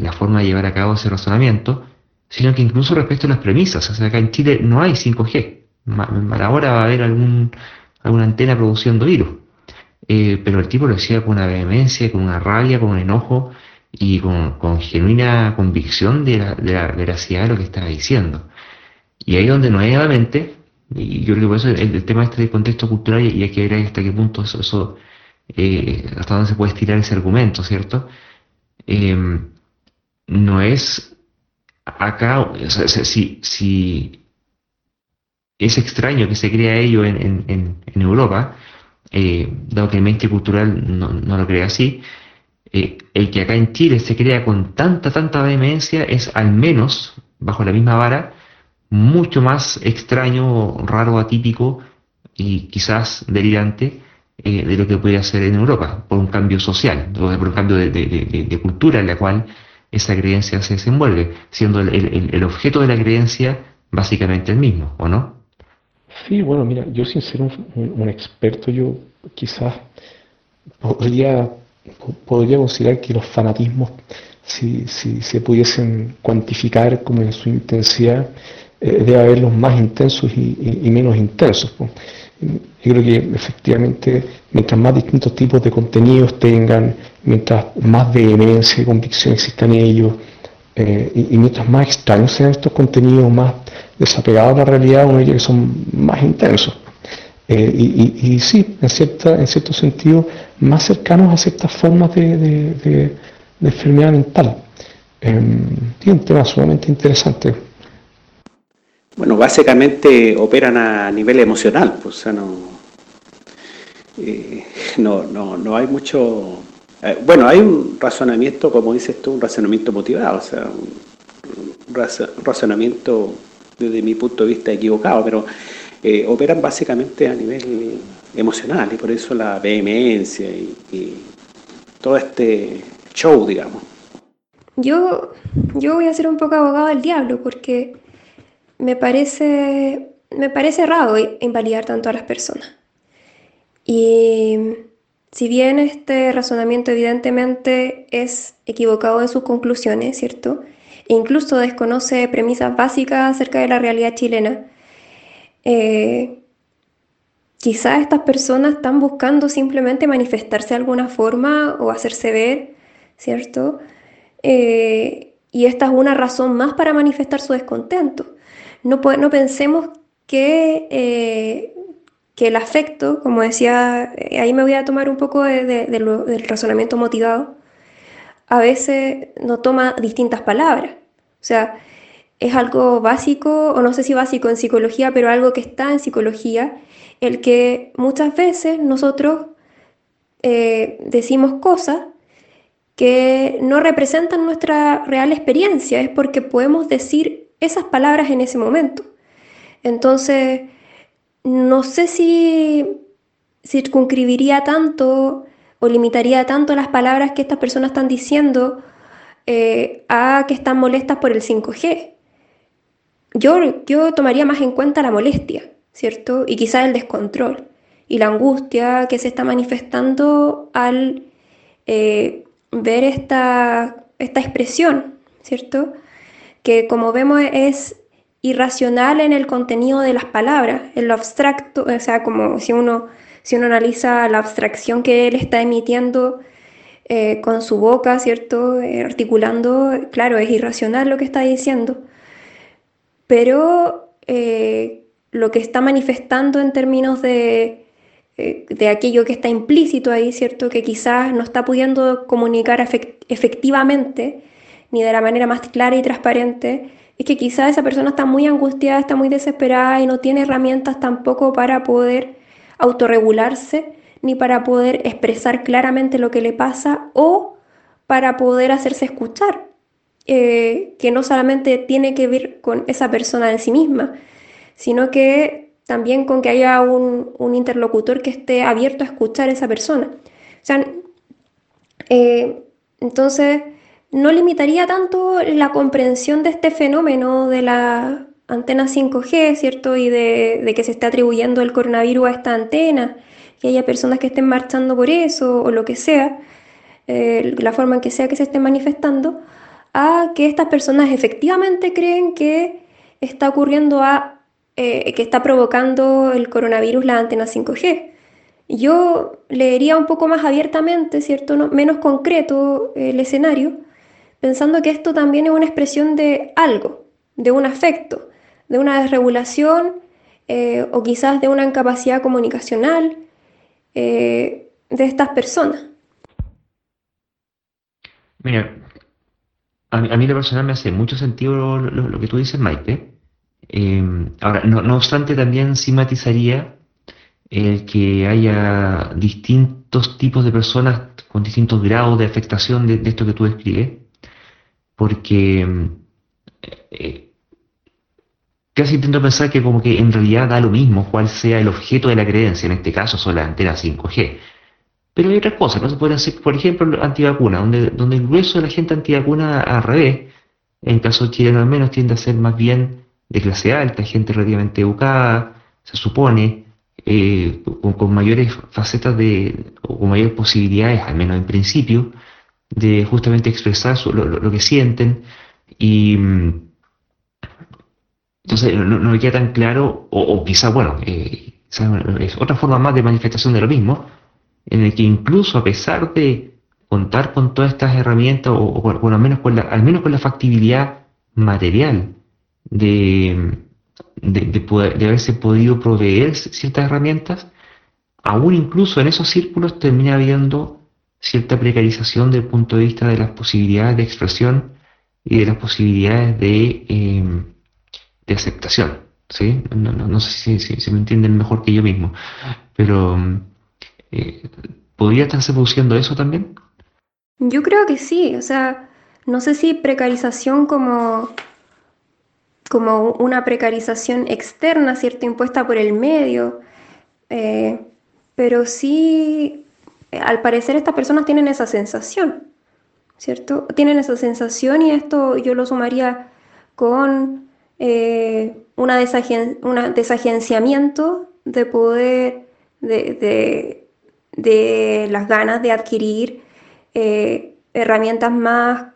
la forma de llevar a cabo ese razonamiento, sino que incluso respecto a las premisas. O sea, acá en Chile no hay 5G. Ahora va a haber algún, alguna antena produciendo virus. Eh, pero el tipo lo decía con una vehemencia, con una rabia, con un enojo y con, genuina convicción de la, de la, veracidad de lo que estaba diciendo. Y ahí donde nuevamente, y yo creo que por eso el, tema este del contexto cultural y hay que ver hasta qué punto eso eh, hasta dónde se puede estirar ese argumento, ¿cierto? Em, no es acá, si, si, es extraño que se crea ello en, en, en Europa, eh, dado que el mente cultural no, no lo crea así, eh, el que acá en Chile se crea con tanta, tanta vehemencia es al menos, bajo la misma vara, mucho más extraño, raro, atípico y quizás delirante eh, de lo que puede hacer en Europa, por un cambio social, por un cambio de, cultura en la cual esa creencia se desenvuelve, siendo el, objeto de la creencia básicamente el mismo, ¿o no? Sí, bueno, mira, yo sin ser un, experto, yo quizás podría, podría considerar que los fanatismos, si, si se pudiesen cuantificar como en su intensidad, eh, debe haber los más intensos y, menos intensos. Yo creo que efectivamente, mientras más distintos tipos de contenidos tengan, mientras más vehemencia y convicción exista en ellos, eh, y, mientras más extraños sean estos contenidos, más desapegados a la realidad, uno diría que son más intensos. Eh, y, sí, en, cierta, en cierto sentido, más cercanos a ciertas formas de, enfermedad mental. Eh, un tema sumamente interesante. Bueno, básicamente operan a nivel emocional, pues, o sea, no, eh, no, no, no hay mucho... Eh, bueno, hay un razonamiento, como dices tú, un razonamiento motivado, o sea, un razonamiento desde mi punto de vista equivocado, pero eh, operan básicamente a nivel emocional y por eso la vehemencia y, y todo este show, digamos. Yo, yo voy a ser un poco abogado del diablo porque me parece, me parece errado invalidar tanto a las personas. Y si bien este razonamiento evidentemente es equivocado en sus conclusiones, ¿cierto? E incluso desconoce premisas básicas acerca de la realidad chilena, eh, quizás estas personas están buscando simplemente manifestarse de alguna forma o hacerse ver, ¿cierto? Eh, y esta es una razón más para manifestar su descontento. No, no pensemos que, eh, que, el afecto, como decía, eh, ahí me voy a tomar un poco del razonamiento motivado, a veces no toma distintas palabras. O sea, es algo básico, o no sé si básico en psicología, pero algo que está en psicología, el que muchas veces nosotros eh, decimos cosas que no representan nuestra real experiencia, es porque podemos decir esas palabras en ese momento. Entonces, no sé si circunscribiría tanto o limitaría tanto las palabras que estas personas están diciendo eh, a que están molestas por el 5G. Yo, yo tomaría más en cuenta la molestia, ¿cierto? Y quizás el descontrol y la angustia que se está manifestando al eh, ver esta, esta expresión, ¿cierto? Que como vemos es irracional en el contenido de las palabras, en lo abstracto, o sea, como si uno, si uno analiza la abstracción que él está emitiendo eh, con su boca, ¿cierto? Eh, articulando, claro, es irracional lo que está diciendo, pero eh, lo que está manifestando en términos de, de aquello que está implícito ahí, ¿cierto? Que quizás no está pudiendo comunicar efectivamente, ni de la manera más clara y transparente, es que quizás esa persona está muy angustiada, está muy desesperada y no tiene herramientas tampoco para poder autorregularse ni para poder expresar claramente lo que le pasa o para poder hacerse escuchar, eh, que no solamente tiene que ver con esa persona en sí misma, sino que también con que haya un, interlocutor que esté abierto a escuchar a esa persona. O sea, eh, entonces, no limitaría tanto la comprensión de este fenómeno de la antena 5G, ¿cierto? Y de, que se esté atribuyendo el coronavirus a esta antena, que haya personas que estén marchando por eso o lo que sea, eh, la forma en que sea que se estén manifestando, a que estas personas efectivamente creen que está ocurriendo a, eh, que está provocando el coronavirus la antena 5G. Yo leería un poco más abiertamente, ¿cierto? menos concreto el escenario, pensando que esto también es una expresión de algo, de un afecto, de una desregulación eh, o quizás de una incapacidad comunicacional eh, de estas personas. Mira, a mí, lo personal me hace mucho sentido lo, que tú dices, Maite. Em, ahora, no, obstante, también simatizaría el que haya distintos tipos de personas con distintos grados de afectación de esto que tú describes porque eh, casi intento pensar que como que en realidad da lo mismo cuál sea el objeto de la creencia, en este caso son las antenas 5G. Pero hay otras cosas, ¿no? Se pueden hacer, por ejemplo, antivacuna, donde, donde el grueso de la gente antivacuna al revés, en caso chileno al menos, tiende a ser más bien de clase alta, gente relativamente educada, se supone, eh, con, mayores facetas de, o con mayores posibilidades, al menos en principio, de justamente expresar lo, que sienten y mm, entonces no, me queda tan claro, o, quizá, bueno, eh, es otra forma más de manifestación de lo mismo, en el que incluso a pesar de contar con todas estas herramientas, o, al, menos con la, al menos con la factibilidad material de, de, de haberse podido proveer ciertas herramientas, aún incluso en esos círculos termina habiendo cierta precarización del punto de vista de las posibilidades de expresión y de las posibilidades de, em, de aceptación. ¿sí? No, sé si, si, me entienden mejor que yo mismo, pero eh, ¿podría estarse produciendo eso también? Yo creo que sí, o sea, no sé si precarización como, como una precarización externa, ¿cierto? Impuesta por el medio, eh, pero sí al parecer estas personas tienen esa sensación, ¿cierto? Tienen esa sensación y esto yo lo sumaría con, eh, una, desagenciamiento de poder, de, las ganas de adquirir eh, herramientas más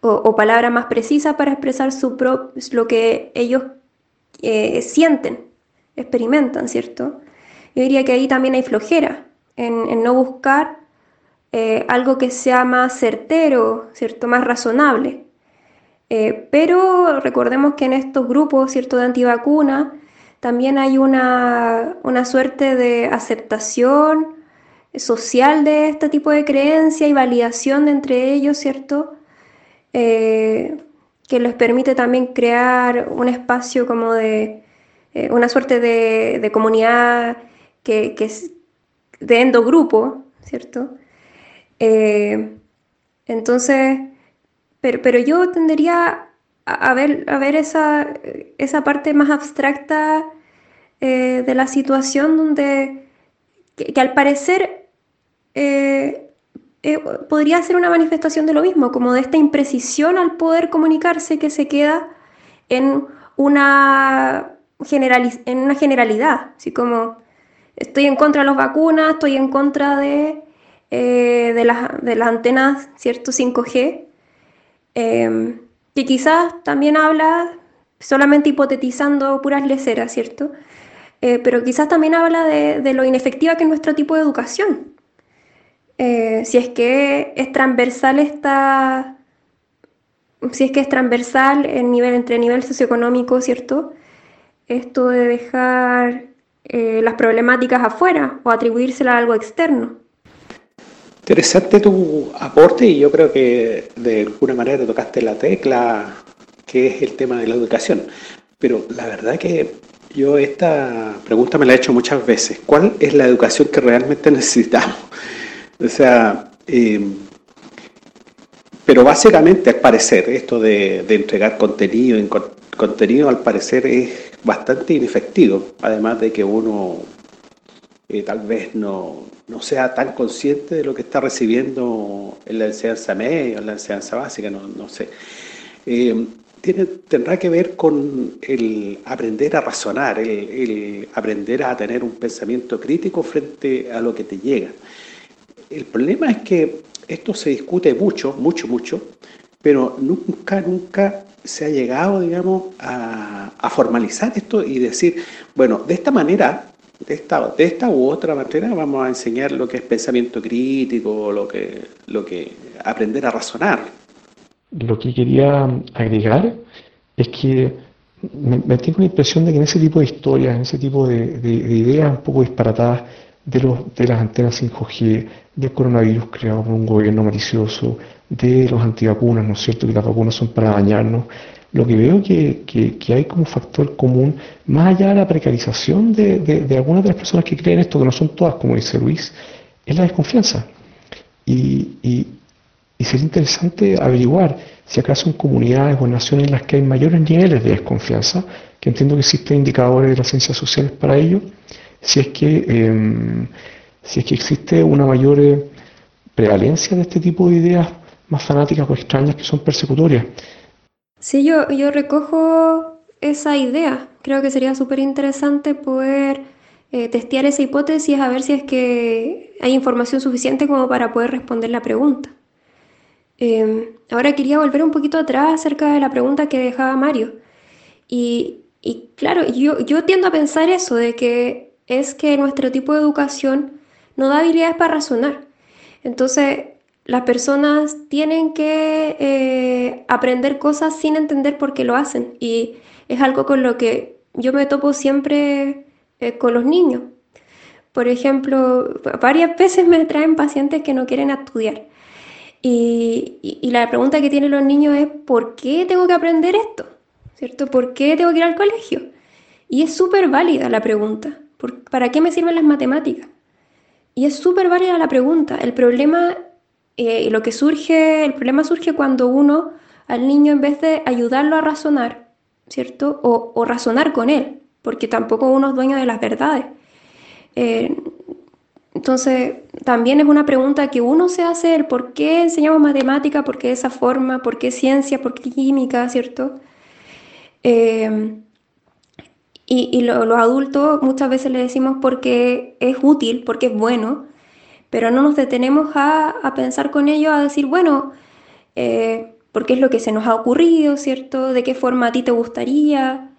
o, palabras más precisas para expresar su lo que ellos eh, sienten, experimentan, ¿cierto? Yo diría que ahí también hay flojera en, no buscar eh, algo que sea más certero, ¿cierto? Más razonable. Eh, pero recordemos que en estos grupos, ¿cierto? De antivacunas, también hay una, suerte de aceptación social de este tipo de creencia y validación de entre ellos, ¿cierto? Eh, que les permite también crear un espacio como de una suerte de, comunidad que, de endogrupo, ¿cierto? Eh, entonces, pero, yo tendería a, ver, a ver esa, esa parte más abstracta de la situación donde, que, al parecer eh, podría ser una manifestación de lo mismo, como de esta imprecisión al poder comunicarse que se queda en una, en una generalidad, así como estoy en contra de las vacunas, estoy en contra de, eh, de, las, de, las, antenas ¿cierto? 5G, em, que quizás también habla, solamente hipotetizando puras leceras, ¿cierto? Eh, pero quizás también habla de, de, lo inefectiva que es nuestro tipo de educación. Eh, si es que es transversal esta, si es que es transversal el nivel, entre nivel socioeconómico, ¿cierto? Esto de dejar eh, las problemáticas afuera o atribuírselas a algo externo. Interesante tu aporte y yo creo que de alguna manera tocaste la tecla que es el tema de la educación. Pero la verdad que yo esta pregunta me la he hecho muchas veces. ¿Cuál es la educación que realmente necesitamos? O sea, eh, pero básicamente al parecer esto de, entregar contenido, en contenido al parecer es bastante inefectivo, además de que uno eh, tal vez no, sea tan consciente de lo que está recibiendo en la enseñanza media en la enseñanza básica, no, sé. Eh, tiene, tendrá que ver con el aprender a razonar, el aprender a tener un pensamiento crítico frente a lo que te llega el problema es que esto se discute mucho, mucho, mucho, pero nunca, nunca se ha llegado, digamos, a, formalizar esto y decir, bueno, de esta manera, de esta, de esta u otra manera, vamos a enseñar lo que es pensamiento crítico, lo que, lo que aprender a razonar. Lo que quería agregar es que me, tengo la impresión de que en ese tipo de historias, en ese tipo de, de ideas un poco disparatadas, de, los, de las antenas 5G, del coronavirus creado por un gobierno malicioso, de los antivacunas, ¿no es cierto? Que las vacunas son para dañarnos. Lo que veo que, que, hay como factor común, más allá de la precarización de, de, algunas de las personas que creen esto, que no son todas, como dice Luis, es la desconfianza. Y, y, y sería interesante averiguar si acaso en comunidades o naciones en las que hay mayores niveles de desconfianza, que entiendo que existen indicadores de las ciencias sociales para ello, si es que, em, si es que existe una mayor eh, prevalencia de este tipo de ideas más fanáticas o extrañas que son persecutorias. Sí, yo, yo recojo esa idea. Creo que sería súper interesante poder eh, testear esa hipótesis a ver si es que hay información suficiente como para poder responder la pregunta. Em, ahora quería volver un poquito atrás acerca de la pregunta que dejaba Mario. Y, y claro, yo, yo tiendo a pensar eso, de que es que nuestro tipo de educación no da habilidades para razonar. Entonces, las personas tienen que eh, aprender cosas sin entender por qué lo hacen. Y es algo con lo que yo me topo siempre eh, con los niños. Por ejemplo, varias veces me traen pacientes que no quieren estudiar. Y, la pregunta que tienen los niños es, ¿por qué tengo que aprender esto? ¿Cierto? ¿Por qué tengo que ir al colegio? Y es súper válida la pregunta. ¿Para qué me sirven las matemáticas? Y es súper válida la pregunta. El problema, eh, lo que surge, el problema surge cuando uno al niño en vez de ayudarlo a razonar, ¿cierto? O, razonar con él, porque tampoco uno es dueño de las verdades. Eh, entonces, también es una pregunta que uno se hace, el por qué enseñamos matemática, por qué esa forma, por qué ciencia, por qué química, ¿cierto? Eh, y, los adultos muchas veces le decimos porque es útil, porque es bueno, pero no nos detenemos a, pensar con ello, a decir, bueno, eh, porque es lo que se nos ha ocurrido, ¿cierto? ¿De qué forma a ti te gustaría?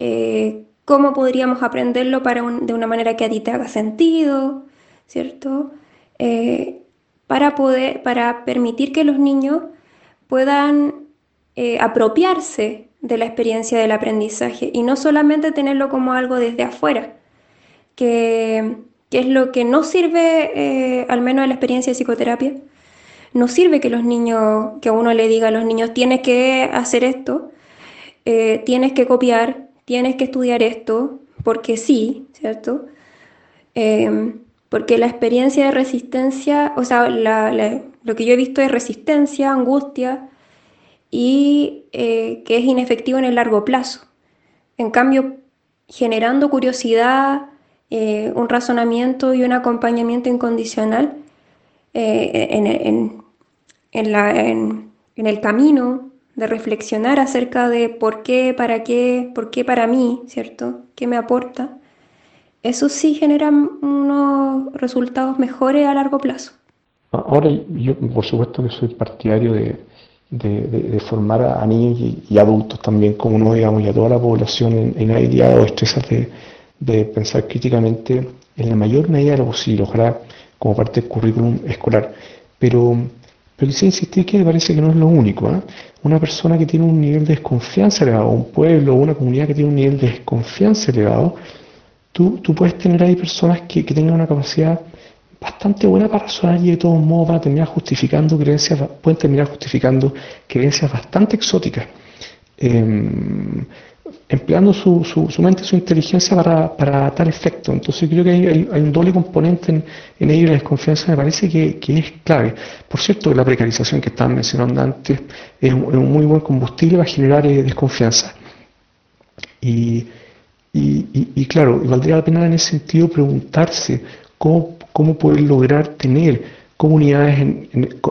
Eh, ¿Cómo podríamos aprenderlo para de una manera que a ti te haga sentido, ¿cierto? Eh, para poder, para permitir que los niños puedan apropiarse de la experiencia del aprendizaje y no solamente tenerlo como algo desde afuera, que, es lo que no sirve, eh, al menos en la experiencia de psicoterapia, no sirve que los niños, que uno le diga a los niños, tienes que hacer esto, eh, tienes que copiar, tienes que estudiar esto, porque sí, ¿cierto? Em, porque la experiencia de resistencia, o sea, lo que yo he visto es resistencia, angustia, y eh, que es inefectivo en el largo plazo. En cambio, generando curiosidad, eh, un razonamiento y un acompañamiento incondicional eh, en, el camino de reflexionar acerca de por qué, para qué, por qué para mí, ¿cierto? ¿Qué me aporta? Eso sí genera unos resultados mejores a largo plazo. Ahora, yo por supuesto que soy partidario de, de, formar a, niños y, adultos también, como no digamos, y a toda la población en, en ideas o destrezas de, pensar críticamente en la mayor medida de lo posible, ojalá como parte del currículum escolar. Pero, pero quisiera insistir que parece que no es lo único. ¿eh? Una persona que tiene un nivel de desconfianza elevado, un pueblo una comunidad que tiene un nivel de desconfianza elevado, tú, tú puedes tener ahí personas que, que tengan una capacidad bastante buena para razonar y de todos modos van a terminar justificando creencias, pueden terminar justificando creencias bastante exóticas, em, empleando su, su, mente, su inteligencia para, para, tal efecto. Entonces creo que hay, un doble componente en, en ello la desconfianza me parece que, que, es clave. Por cierto, la precarización que estaban mencionando antes es un, muy buen combustible para generar eh, desconfianza. Y, y, y, claro, valdría la pena en ese sentido preguntarse cómo cómo poder lograr tener comunidades,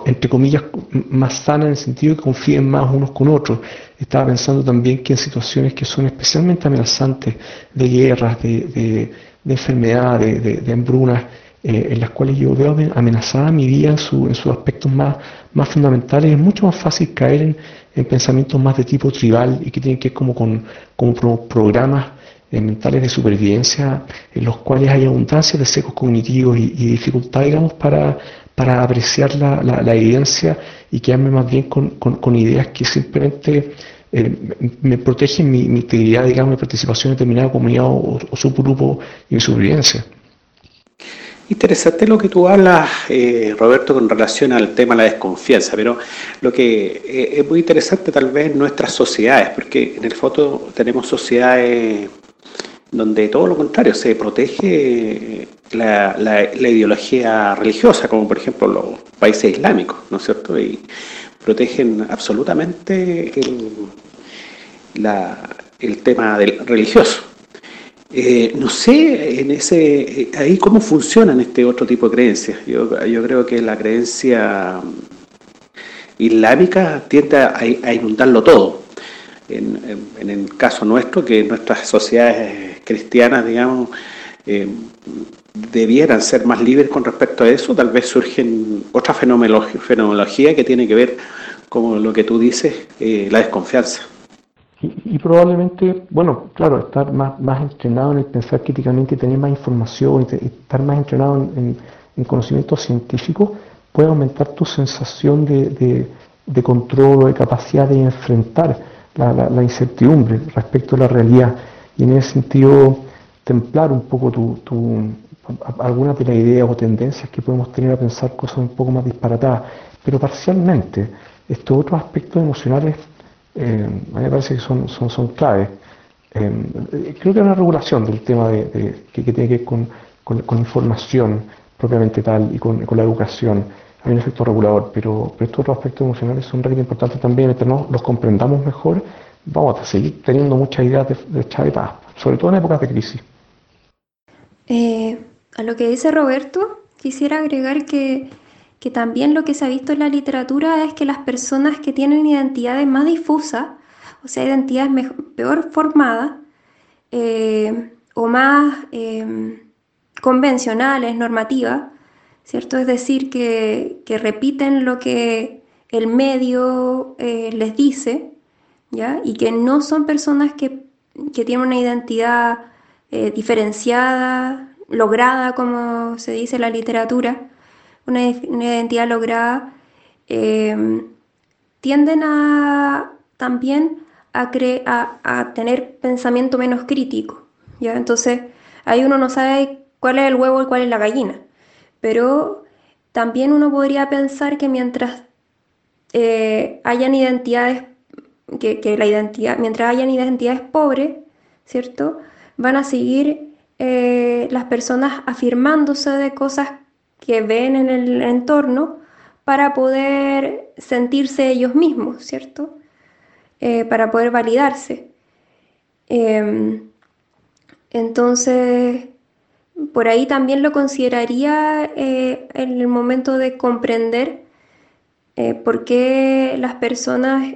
entre comillas, más sanas en el sentido que confíen más unos con otros. Estaba pensando también que en situaciones que son especialmente amenazantes, de guerras, de, enfermedades, de, hambrunas, eh, en las cuales yo veo amenazada mi vida en, sus aspectos más, más fundamentales, es mucho más fácil caer en, pensamientos más de tipo tribal y que tienen que ver como con como programas mentales de supervivencia en los cuales hay abundancia de secos cognitivos y, dificultad, digamos, para, para apreciar la, la, evidencia y quedarme más bien con, con, ideas que simplemente eh, me protegen mi, integridad, digamos, de participación en determinada comunidad o, subgrupo y mi supervivencia. Interesante lo que tú hablas, eh, Roberto, con relación al tema de la desconfianza, pero lo que eh, es muy interesante tal vez nuestras sociedades, porque en el foto tenemos sociedades donde todo lo contrario, se protege la, la, ideología religiosa, como por ejemplo los países islámicos, ¿no es cierto? Y protegen absolutamente el, el tema del religioso. Eh, no sé en ese ahí cómo funcionan este otro tipo de creencias. Yo, yo creo que la creencia islámica tiende a, inundarlo todo. En, en, el caso nuestro, que nuestras sociedades cristianas, digamos, eh, debieran ser más libres con respecto a eso, tal vez surgen otra fenomenología, que tiene que ver, como lo que tú dices, eh, la desconfianza. Y, probablemente, bueno, claro, estar más, más entrenado en el pensar críticamente, tener más información, estar más entrenado en, conocimiento científico, puede aumentar tu sensación de, de, control o de capacidad de enfrentar la, la incertidumbre respecto a la realidad y en ese sentido templar un poco tu, algunas de las ideas o tendencias que podemos tener a pensar cosas un poco más disparatadas, pero parcialmente. Estos otros aspectos emocionales eh, a mí me parece que son, son, son claves. Eh, creo que hay una regulación del tema de, que, tiene que ver con, con, información propiamente tal y con, la educación. Hay un efecto regulador, pero, estos otros aspectos emocionales son realmente importantes también, que los comprendamos mejor vamos a seguir teniendo muchas ideas de, de paz, sobre todo en épocas de crisis. Eh, a lo que dice Roberto, quisiera agregar que, que, también lo que se ha visto en la literatura es que las personas que tienen identidades más difusas, o sea, identidades peor formadas eh, o más em, convencionales, normativas, ¿cierto? Es decir, que, repiten lo que el medio eh, les dice, ¿ya? Y que no son personas que, tienen una identidad eh, diferenciada, lograda, como se dice en la literatura, una, identidad lograda, em, tienden a también a, a, tener pensamiento menos crítico. ¿ya? Entonces, ahí uno no sabe cuál es el huevo y cuál es la gallina. Pero también uno podría pensar que mientras eh, hayan identidades, que, la identidad, mientras hayan identidades pobres, ¿cierto? Van a seguir eh, las personas afirmándose de cosas que ven en el entorno para poder sentirse ellos mismos, ¿cierto? Eh, para poder validarse. Em, entonces, por ahí también lo consideraría eh, en el momento de comprender eh, por qué las personas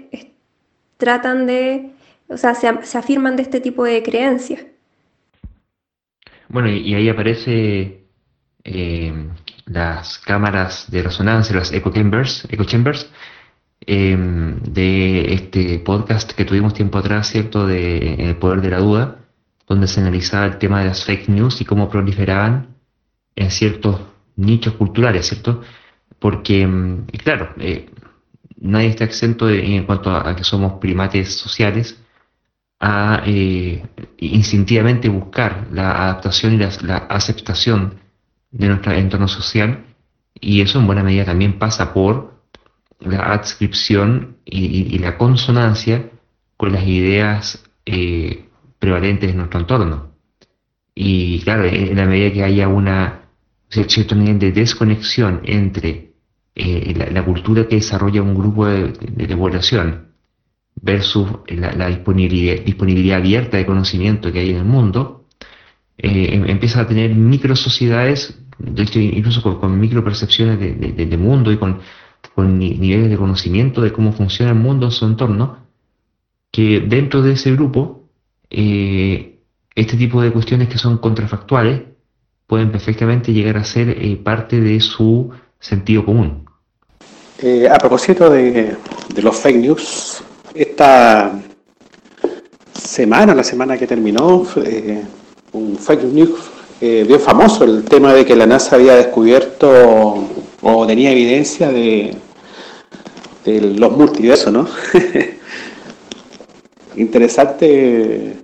tratan de, o sea, se, afirman de este tipo de creencias. Bueno, y, ahí aparece eh, las cámaras de resonancia, las echo chambers, echo chambers de este podcast que tuvimos tiempo atrás, ¿cierto?, de El Poder de la Duda, donde se analizaba el tema de las fake news y cómo proliferaban en ciertos nichos culturales, ¿cierto? Porque, mm, claro, eh, nadie está exento en cuanto a, que somos primates sociales a eh, instintivamente buscar la adaptación y la, aceptación de nuestro entorno social y eso en buena medida también pasa por la adscripción y, la consonancia con las ideas eh, prevalentes en nuestro entorno. Y claro, en la medida que haya una cierto nivel de desconexión entre eh, la, cultura que desarrolla un grupo de, población versus la, disponibilidad, disponibilidad, abierta de conocimiento que hay en el mundo, eh, em, empieza a tener micro sociedades, de incluso con, micro percepciones de, mundo y con, con niveles de conocimiento de cómo funciona el mundo en su entorno, que dentro de ese grupo eh, este tipo de cuestiones que son contrafactuales pueden perfectamente llegar a ser eh, parte de su sentido común. Eh, a propósito de, los fake news, esta semana, la semana que terminó, un fake news bien famoso, el tema de que la NASA había descubierto o tenía evidencia de, de los multiversos, ¿no? Interesante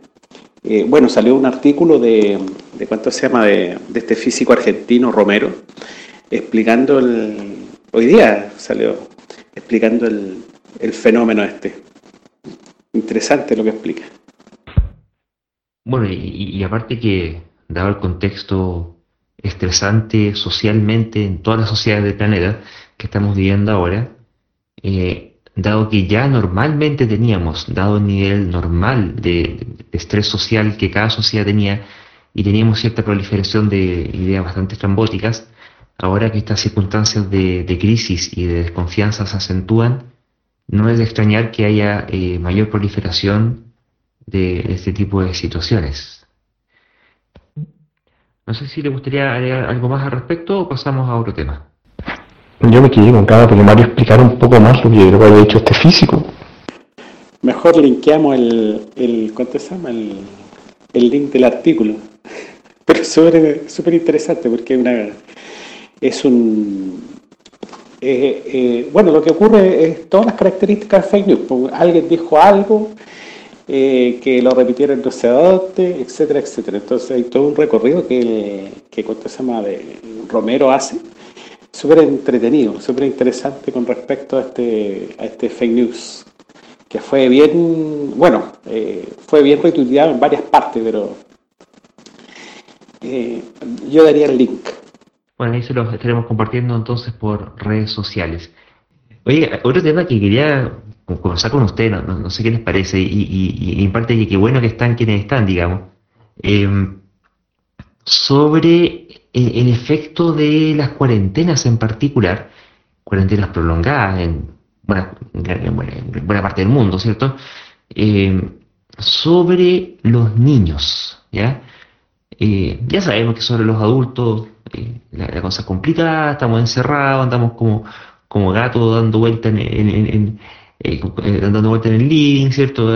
eh, bueno, salió un artículo de, de ¿cuánto se llama? De, este físico argentino Romero, explicando el, hoy día salió, explicando el, fenómeno este. Interesante lo que explica. Bueno, y, aparte que, dado el contexto estresante socialmente en todas las sociedades del planeta que estamos viviendo ahora, eh, dado que ya normalmente teníamos, dado el nivel normal de, estrés social que cada sociedad tenía, y teníamos cierta proliferación de ideas bastante estrambóticas, ahora que estas circunstancias de, crisis y de desconfianza se acentúan, no es de extrañar que haya eh, mayor proliferación de, este tipo de situaciones. No sé si le gustaría agregar algo más al respecto o pasamos a otro tema. Yo me quedé con cada porque Mario explicar un poco más lo que yo había dicho este físico. Mejor linkeamos el, el ¿cuánto se llama? El, el link del artículo. Pero es súper interesante porque una, es un... Eh, bueno, lo que ocurre es todas las características de fake news. Pues, alguien dijo algo, eh, que lo repitieron no se adopte, etcétera, etcétera. Entonces hay todo un recorrido que, que ¿cuánto se llama? De Romero hace súper entretenido, súper interesante con respecto a este, a este fake news, que fue bien, bueno, eh, fue bien retuiteado en varias partes, pero eh, yo daría el link. Bueno, ahí se lo estaremos compartiendo entonces por redes sociales. Oye, otro tema que quería conversar con usted, no, sé qué les parece, y, en parte qué bueno que están quienes están, digamos, eh, sobre el efecto de las cuarentenas en particular, cuarentenas prolongadas en buena, buena, parte del mundo, ¿cierto? sobre los niños, ¿ya? ya sabemos que sobre los adultos la, cosa es complicada, estamos encerrados, andamos como, como gatos dando vuelta en, en, dando vuelta en el living, ¿cierto?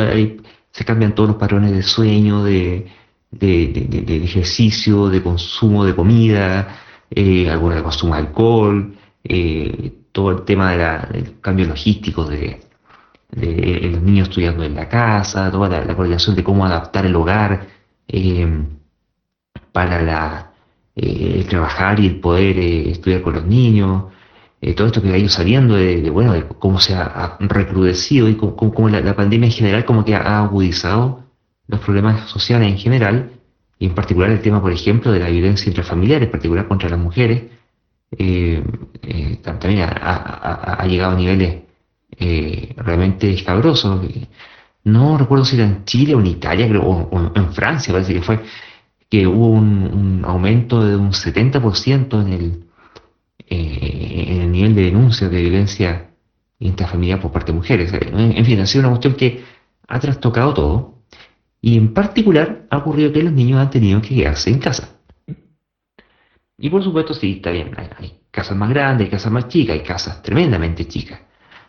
se cambian todos los patrones de sueño, de, de, ejercicio, de consumo de comida, eh, alguna de consumo de alcohol, eh, todo el tema de la, del cambio logístico de, los niños estudiando en la casa, toda la, coordinación de cómo adaptar el hogar eh, para la, el trabajar y el poder estudiar con los niños. todo esto que ha ido saliendo de, bueno de cómo se ha, recrudecido y cómo, la, pandemia en general como que ha agudizado los problemas sociales en general, y en particular el tema, por ejemplo, de la violencia intrafamiliar, en particular contra las mujeres, eh, eh, también ha, llegado a niveles eh, realmente escabrosos. No recuerdo si era en Chile o en Italia, o, en Francia, parece que fue, que hubo un, aumento de un 70% en el, en el nivel de denuncias de violencia intrafamiliar por parte de mujeres. En fin, ha sido una cuestión que ha trastocado todo y en particular ha ocurrido que los niños han tenido que quedarse en casa. Y por supuesto, sí, está bien, hay, casas más grandes, hay casas más chicas, hay casas tremendamente chicas.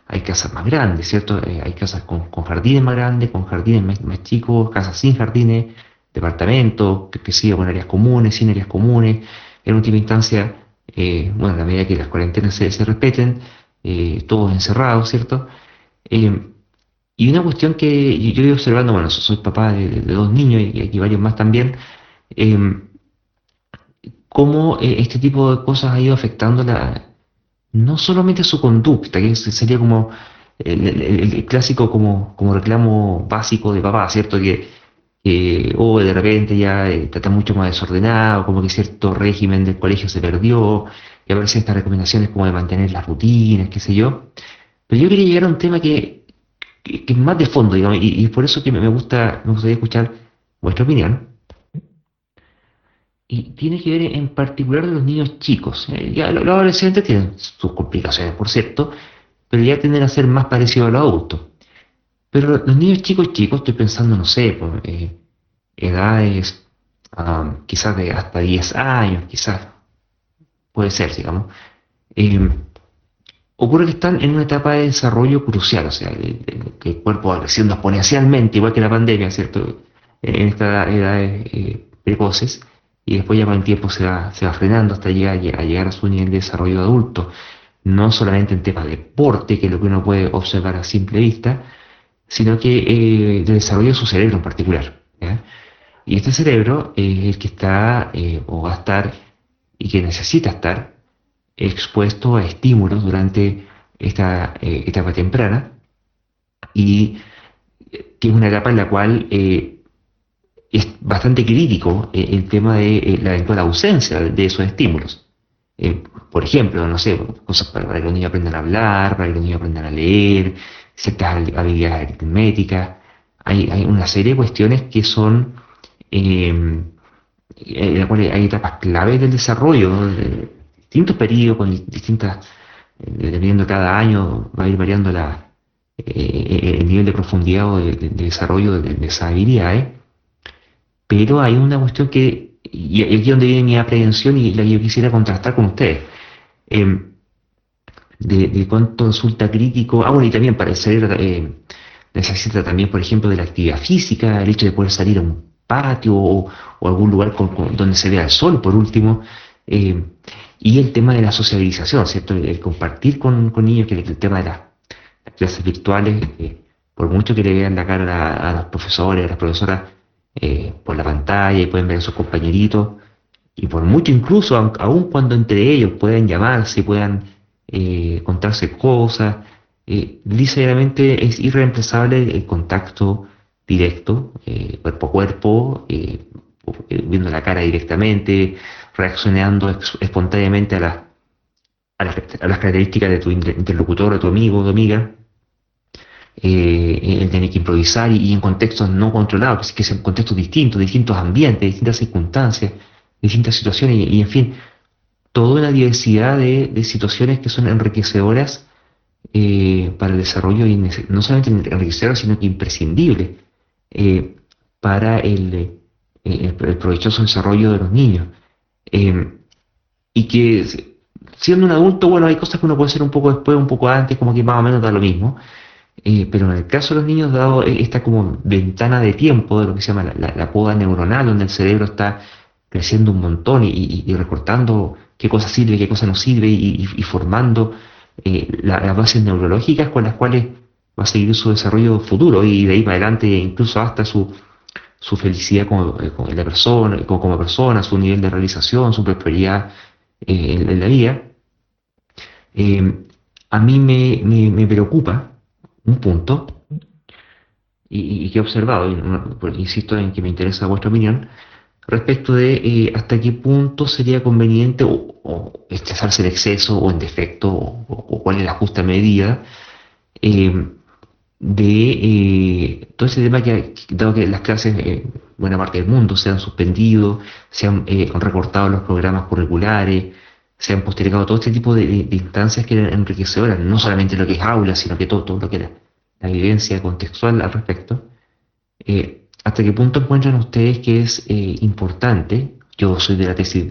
Hay casas más grandes, ¿cierto? Eh, hay casas con, jardines más grandes, con jardines más, chicos, casas sin jardines, departamentos, que, que sigue con áreas comunes, sin áreas comunes. En última instancia, eh, bueno, a medida que las cuarentenas se, respeten, eh, todos encerrados, ¿cierto? Y una cuestión que yo he ido observando, bueno, soy papá de, dos niños y aquí varios más también, em, cómo eh, este tipo de cosas ha ido afectando la, no solamente su conducta, que sería como el, clásico como, como reclamo básico de papá, ¿cierto? Que, o de repente ya eh, está mucho más desordenado, como que cierto régimen del colegio se perdió, y a veces estas recomendaciones como de mantener las rutinas, qué sé yo. Pero yo quería llegar a un tema que que, es más de fondo, digamos, y, por eso que me, gusta, me gustaría escuchar vuestra opinión. Y tiene que ver en particular de los niños chicos. Eh, ya los, adolescentes tienen sus complicaciones, por cierto, pero ya tienden a ser más parecidos a los adultos. Pero los niños chicos chicos, estoy pensando, no sé, por eh, edades quizás de hasta 10 años, quizás puede ser, digamos. Eh, ocurre que están en una etapa de desarrollo crucial, o sea, que el cuerpo va creciendo exponencialmente, igual que la pandemia, ¿cierto? En estas edades eh, precoces, y después ya con el tiempo se va, se va frenando hasta llegar a llegar a su nivel de desarrollo adulto, no solamente en temas de deporte, que es lo que uno puede observar a simple vista, sino que eh, de desarrollo de su cerebro en particular. Y este cerebro es el que está eh, o va a estar y que necesita estar expuesto a estímulos durante esta eh, etapa temprana y que es una etapa en la cual eh, es bastante crítico eh, el tema de la eventual ausencia de esos estímulos. por ejemplo, no sé, cosas para, que los niños aprendan a hablar, para que los niños aprendan a leer, ciertas habilidades aritméticas. Hay, hay una serie de cuestiones que son, en las cuales hay etapas claves del desarrollo distintos periodos, con distintas, eh, dependiendo cada año, va a ir variando la, eh, el nivel de profundidad o de, desarrollo de, de, esas habilidades. Pero hay una cuestión que, y aquí donde viene mi aprehensión y la que yo quisiera contrastar con ustedes. Em, de, cuánto resulta crítico, ah bueno, y también para el eh, necesita también, por ejemplo, de la actividad física, el hecho de poder salir a un patio o, algún lugar donde se vea el sol, por último, eh, y el tema de la socialización, ¿cierto? El, compartir con, niños, que el, tema de las, clases virtuales, eh, por mucho que le vean la cara a, los profesores, a las profesoras eh, por la pantalla y pueden ver a sus compañeritos, y por mucho incluso, aun, cuando entre ellos puedan llamarse, puedan eh, contarse cosas, eh, es irreemplazable el contacto directo, cuerpo a cuerpo, viendo la cara directamente, reaccionando espontáneamente a, la, a, las, características de tu interlocutor, de tu amigo o tu amiga, eh, el tener que improvisar y, en contextos no controlados, que, son contextos distintos, distintos ambientes, distintas circunstancias, distintas situaciones y, en fin, toda una diversidad de, situaciones que son enriquecedoras eh, para el desarrollo, no solamente enriquecedor, sino que imprescindible eh, para el, el, provechoso desarrollo de los niños. y que siendo un adulto, bueno, hay cosas que uno puede hacer un poco después, un poco antes, como que más o menos da lo mismo. pero en el caso de los niños, dado esta como ventana de tiempo de lo que se llama la, poda neuronal, donde el cerebro está creciendo un montón y, recortando qué cosa sirve, qué cosa no sirve y, formando eh, las bases neurológicas con las cuales va a seguir su desarrollo futuro y de ahí para adelante incluso hasta su, su felicidad como, eh, la persona, como, persona, su nivel de realización, su prosperidad eh, en, la vida. a mí me, preocupa un punto y, que he observado, y, insisto en que me interesa vuestra opinión, respecto de eh, hasta qué punto sería conveniente o, estresarse en exceso o en defecto o, cuál es la justa medida eh, de eh, todo ese tema que, dado que las clases en buena parte del mundo se han suspendido, se han recortado los programas curriculares, se han postergado todo este tipo de, instancias que eran enriquecedoras, no solamente lo que es aula, sino que todo, todo lo que era la evidencia contextual al respecto. ¿Hasta qué punto encuentran ustedes que es eh, importante? Yo soy de la tesis,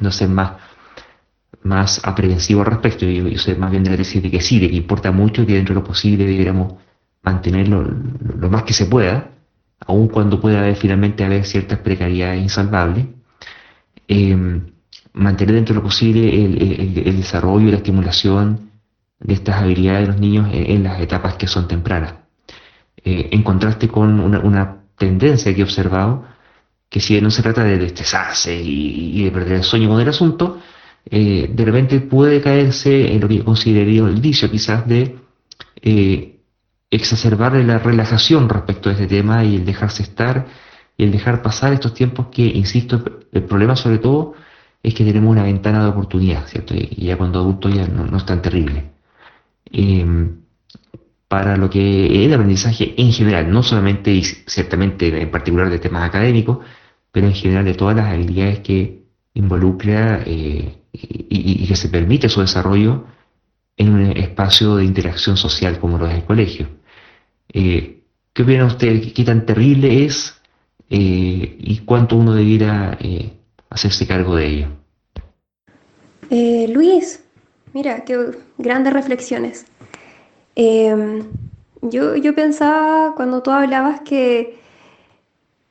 no sé, más, más aprensivo al respecto, yo, yo, soy más bien de la tesis de que sí, de que importa mucho y que dentro de lo posible deberíamos mantenerlo lo más que se pueda, aun cuando pueda haber finalmente haber ciertas precariedades insalvables, em, mantener dentro de lo posible el, desarrollo y la estimulación de estas habilidades de los niños en, las etapas que son tempranas. Eh, en contraste con una tendencia que he observado, que si no se trata de estresarse y, de perder el sueño con el asunto, eh, de repente puede caerse en lo que yo consideraría el vicio quizás de eh, exacerbar la relajación respecto a este tema y el dejarse estar y el dejar pasar estos tiempos que, insisto, el problema sobre todo es que tenemos una ventana de oportunidad, ¿cierto? Y ya cuando adulto ya no, es tan terrible. Eh, para lo que es el aprendizaje en general, no solamente y ciertamente en particular de temas académicos, pero en general de todas las habilidades que involucra eh, y, que se permite su desarrollo en un espacio de interacción social como lo es el colegio. Eh, ¿Qué opinan ustedes? ¿Qué tan terrible es eh, y cuánto uno debiera hacerse cargo de ello? Luis, mira, qué grandes reflexiones. Em, yo, yo pensaba cuando tú hablabas que,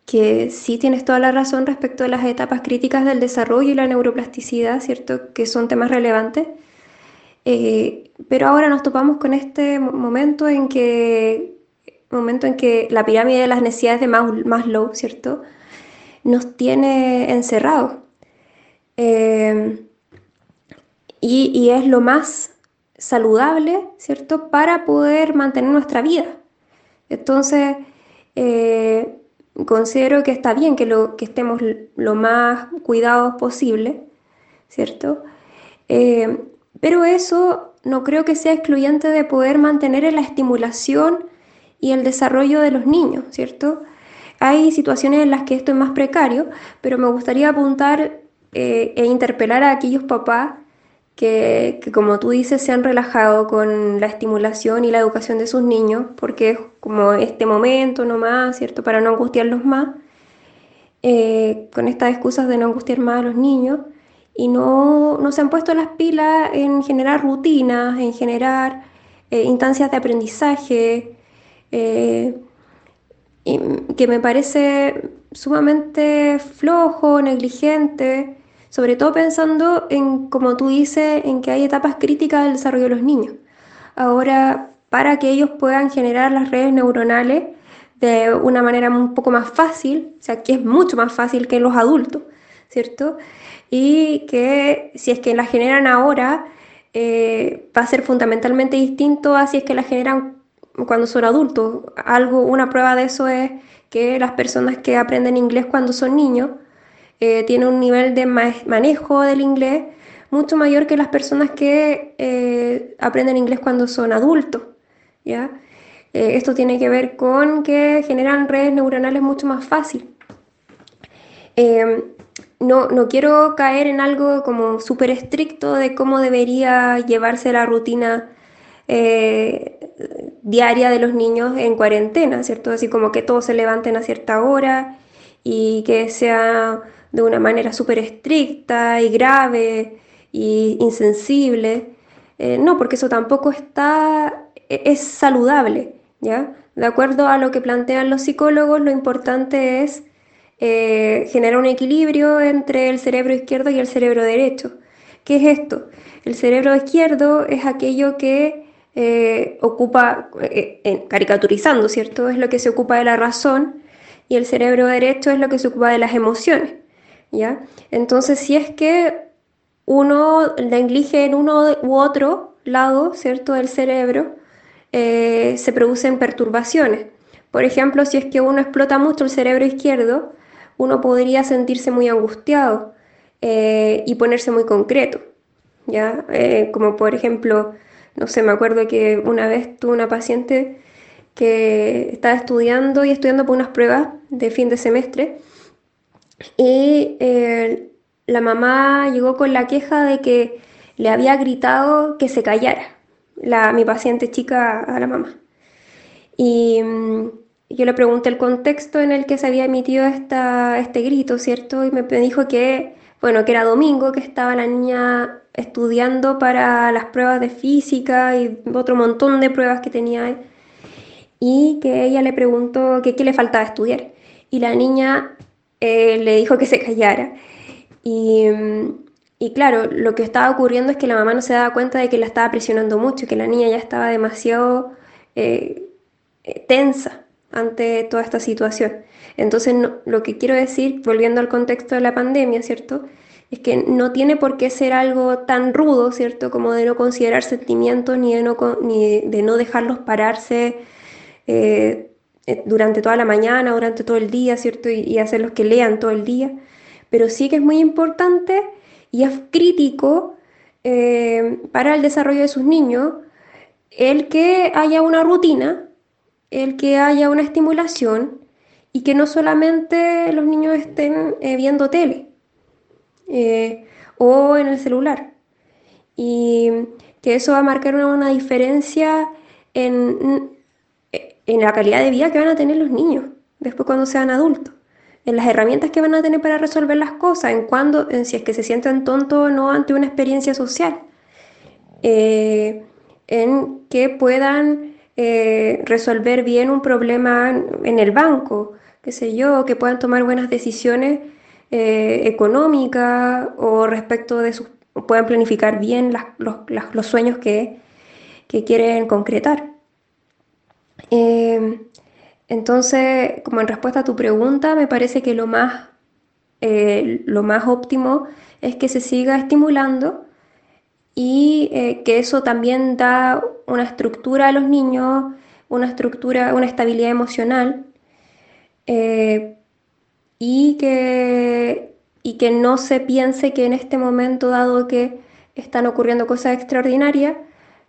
que sí tienes toda la razón respecto de las etapas críticas del desarrollo y la neuroplasticidad, ¿cierto? Que son temas relevantes. Eh, pero ahora nos topamos con este momento en que, momento en que la pirámide de las necesidades de Maslow, ¿cierto? Nos tiene encerrados. Em, y, y, es lo más saludable, ¿cierto? Para poder mantener nuestra vida. Entonces, eh, considero que está bien que, lo, que estemos lo más cuidados posible, ¿cierto? Eh, pero eso no creo que sea excluyente de poder mantener la estimulación y el desarrollo de los niños, ¿cierto? Hay situaciones en las que esto es más precario, pero me gustaría apuntar eh, e interpelar a aquellos papás que, como tú dices se han relajado con la estimulación y la educación de sus niños, porque es como este momento nomás, ¿cierto? Para no angustiarlos más, eh, con estas excusas de no angustiar más a los niños, y no, no se han puesto las pilas en generar rutinas, en generar eh, instancias de aprendizaje, eh, que me parece sumamente flojo, negligente, sobre todo pensando en, como tú dices, en que hay etapas críticas del desarrollo de los niños. Ahora, para que ellos puedan generar las redes neuronales de una manera un poco más fácil, o sea, que es mucho más fácil que los adultos, ¿cierto? Y que si es que las generan ahora, eh, va a ser fundamentalmente distinto a si es que las generan cuando son adultos. Algo, una prueba de eso es que las personas que aprenden inglés cuando son niños, eh, tiene un nivel de manejo del inglés mucho mayor que las personas que eh, aprenden inglés cuando son adultos. ¿ya? Eh, esto tiene que ver con que generan redes neuronales mucho más fácil. no, no quiero caer en algo como súper estricto de cómo debería llevarse la rutina diaria de los niños en cuarentena, ¿cierto? Así como que todos se levanten a cierta hora y que sea de una manera súper estricta y grave y insensible. Eh, no, porque eso tampoco está, e, es saludable, ¿ya? De acuerdo a lo que plantean los psicólogos, lo importante es eh, generar un equilibrio entre el cerebro izquierdo y el cerebro derecho. ¿Qué es esto? El cerebro izquierdo es aquello que eh, ocupa, caricaturizando, ¿cierto? Es lo que se ocupa de la razón y el cerebro derecho es lo que se ocupa de las emociones, ¿ya? Entonces, si es que uno negligencia en uno u otro lado, ¿cierto?, del cerebro, eh, se producen perturbaciones. Por ejemplo, si es que uno explota mucho el cerebro izquierdo, uno podría sentirse muy angustiado eh, y ponerse muy concreto, ¿ya? Eh, como por ejemplo, no sé, me acuerdo que una vez tuve una paciente que estaba estudiando y estudiando por unas pruebas de fin de semestre y la mamá llegó con la queja de que le había gritado que se callara, la, mi paciente chica a la mamá. Y mm, yo le pregunté el contexto en el que se había emitido esta, este grito, ¿cierto? Y me dijo que, bueno, que era domingo, que estaba la niña estudiando para las pruebas de física y otro montón de pruebas que tenía y que ella le preguntó que qué le faltaba estudiar. Y la niña eh, le dijo que se callara. Y, claro, lo que estaba ocurriendo es que la mamá no se daba cuenta de que la estaba presionando mucho, que la niña ya estaba demasiado eh, tensa ante toda esta situación. Entonces, lo que quiero decir, volviendo al contexto de la pandemia, ¿cierto? Es que no tiene por qué ser algo tan rudo, ¿cierto? Como de no considerar sentimientos ni de no, ni de no dejarlos pararse eh, durante toda la mañana, durante todo el día, ¿cierto? Y, hacerlos que lean todo el día pero sí que es muy importante y es crítico eh, para el desarrollo de sus niños el que haya una rutina, el que haya una estimulación y que no solamente los niños estén eh, viendo tele eh, o en el celular. Y que eso va a marcar una, diferencia en, en la calidad de vida que van a tener los niños después cuando sean adultos en las herramientas que van a tener para resolver las cosas, en cuando, en si es que se sienten tontos o no ante una experiencia social, eh, en que puedan eh, resolver bien un problema en el banco, qué sé yo, que puedan tomar buenas decisiones eh, económicas o respecto de sus, puedan planificar bien los, sueños que, que quieren concretar. Entonces, como en respuesta a tu pregunta, me parece que lo más, eh, lo más óptimo es que se siga estimulando y eh, que eso también da una estructura a los niños, una estructura, una estabilidad emocional eh, y, que, y que no se piense que en este momento, dado que están ocurriendo cosas extraordinarias,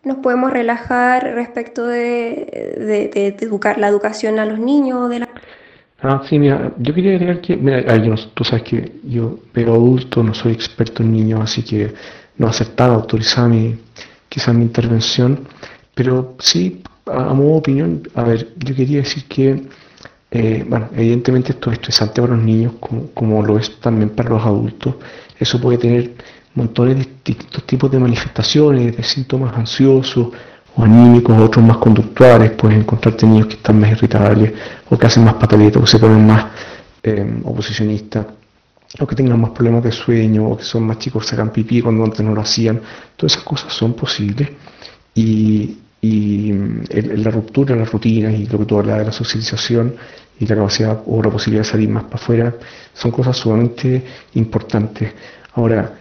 nos podemos relajar respecto de, educar la educación a los niños. De la... Ah, sí, mira, yo quería agregar que, mira, tú sabes que yo pero adulto, no soy experto en niños, así que no aceptaba autorizar mi, quizás mi intervención, pero sí, a, modo de opinión, a ver, yo quería decir que, eh, bueno, evidentemente esto es estresante para los niños, como, como lo es también para los adultos, eso puede tener montones de distintos tipos de manifestaciones, de síntomas ansiosos o anímicos, otros más conductuales, puedes encontrarte niños que están más irritables o que hacen más pataletas o se ponen más eh, oposicionistas o que tengan más problemas de sueño o que son más chicos sacan pipí cuando antes no lo hacían. Todas esas cosas son posibles y, y la ruptura, las rutinas y lo que tú hablabas de la socialización y la capacidad o la posibilidad de salir más para afuera son cosas sumamente importantes. Ahora,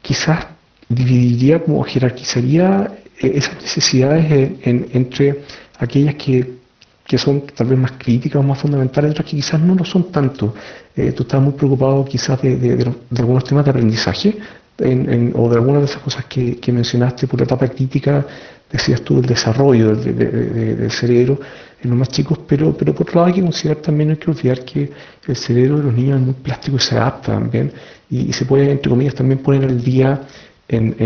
quizás dividiría como jerarquizaría eh, esas necesidades entre aquellas que, son tal vez más críticas o más fundamentales, otras que quizás no lo son tanto. Eh, tú estás muy preocupado quizás de, algunos temas de aprendizaje o de algunas de esas cosas que, mencionaste por la etapa crítica, decías tú, del desarrollo del, cerebro en los más chicos, pero, pero por otro lado hay que considerar también, hay que olvidar que el cerebro de los niños es muy plástico y se adapta también y, se puede, entre comillas, también poner al día en,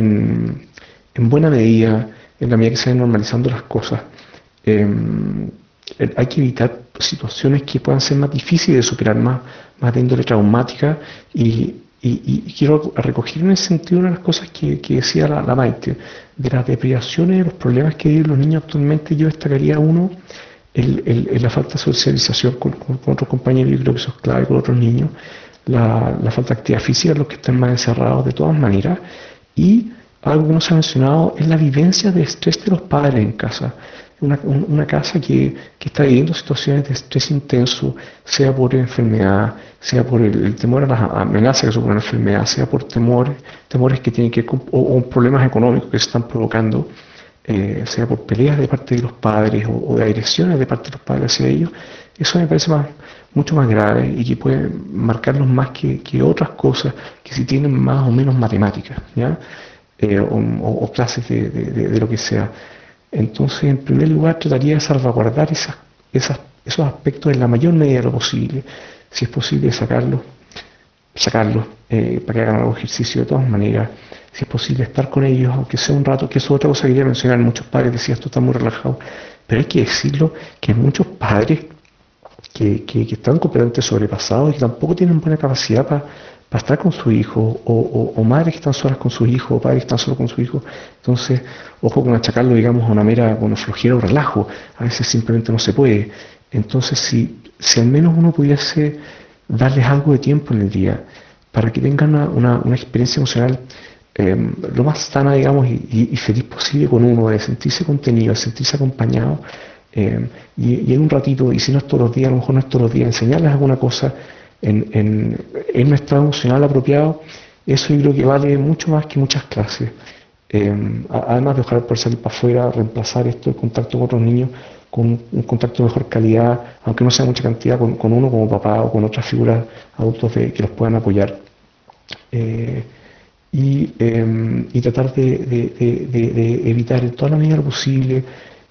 en, buena medida en la medida que se vayan normalizando las cosas, em, hay que evitar situaciones que puedan ser más difíciles de superar, más, más de índole traumática y, quiero recoger en ese sentido una de las cosas que, decía la, Maite, de las deprivaciones, de los problemas que viven los niños actualmente, yo destacaría uno, el, la falta de socialización con, otros compañeros, yo creo que eso es clave con otros niños, la, la falta de actividad física, los que están más encerrados de todas maneras, y algo que no se ha mencionado es la vivencia de estrés de los padres en casa. Una, una casa que, que, está viviendo situaciones de estrés intenso, sea por enfermedad, sea por el, temor a las amenazas que supone la enfermedad, sea por temores, temores que tienen que ver con o, problemas económicos que se están provocando, eh, sea por peleas de parte de los padres o, de agresiones de parte de los padres hacia ellos, eso me parece más, mucho más grave y que puede marcarlos más que, que otras cosas que si tienen más o menos matemáticas. ¿ya? Eh, o, clases de, lo que sea. Entonces, en primer lugar, trataría de salvaguardar esas, esas, esos aspectos en la mayor medida de lo posible. Si es posible sacarlos, sacarlos eh, para que hagan algún ejercicio de todas maneras. Si es posible estar con ellos, aunque sea un rato, que eso es otra cosa que quería mencionar. Muchos padres decían esto está muy relajado. Pero hay que decirlo que muchos padres que, que, que están completamente sobrepasados y que tampoco tienen buena capacidad para para estar con su hijo, o, madres que están solas con su hijo, o padres que están solos con su hijo. Entonces, ojo con achacarlo, digamos, a una mera bueno, flojera o relajo. A veces simplemente no se puede. Entonces, si, si al menos uno pudiese darles algo de tiempo en el día para que tengan una, experiencia emocional em, lo más sana, digamos, y, feliz posible con uno, de sentirse contenido, de sentirse acompañado, em, y, y, en un ratito, y si no es todos los días, a lo mejor no es todos los días, enseñarles alguna cosa en, en, un estado emocional apropiado, eso yo creo que vale mucho más que muchas clases. Eh, además de ojalá por salir para afuera, reemplazar esto, el contacto con otros niños, con un contacto de mejor calidad, aunque no sea mucha cantidad, con, uno como papá o con otras figuras adultos que los puedan apoyar. Eh, em, y, tratar de, evitar en toda la medida posible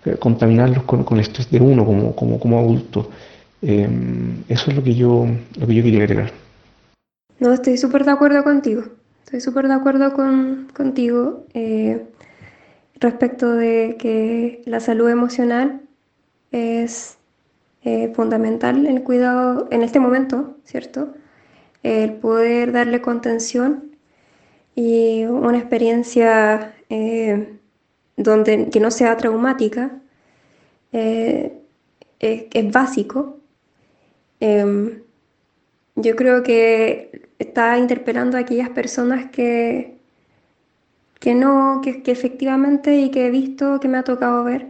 eh, contaminarlos con, con, el estrés de uno como, como, como adulto. Em, eso es lo que yo, lo que yo quería agregar. No, estoy súper de acuerdo contigo. Estoy súper de acuerdo con, contigo eh, respecto de que la salud emocional es eh, fundamental en el cuidado en este momento, ¿cierto? El poder darle contención y una experiencia eh, donde, que no sea traumática es, es básico Em, yo creo que está interpelando a aquellas personas que, que no, que, efectivamente y que he visto, que me ha tocado ver,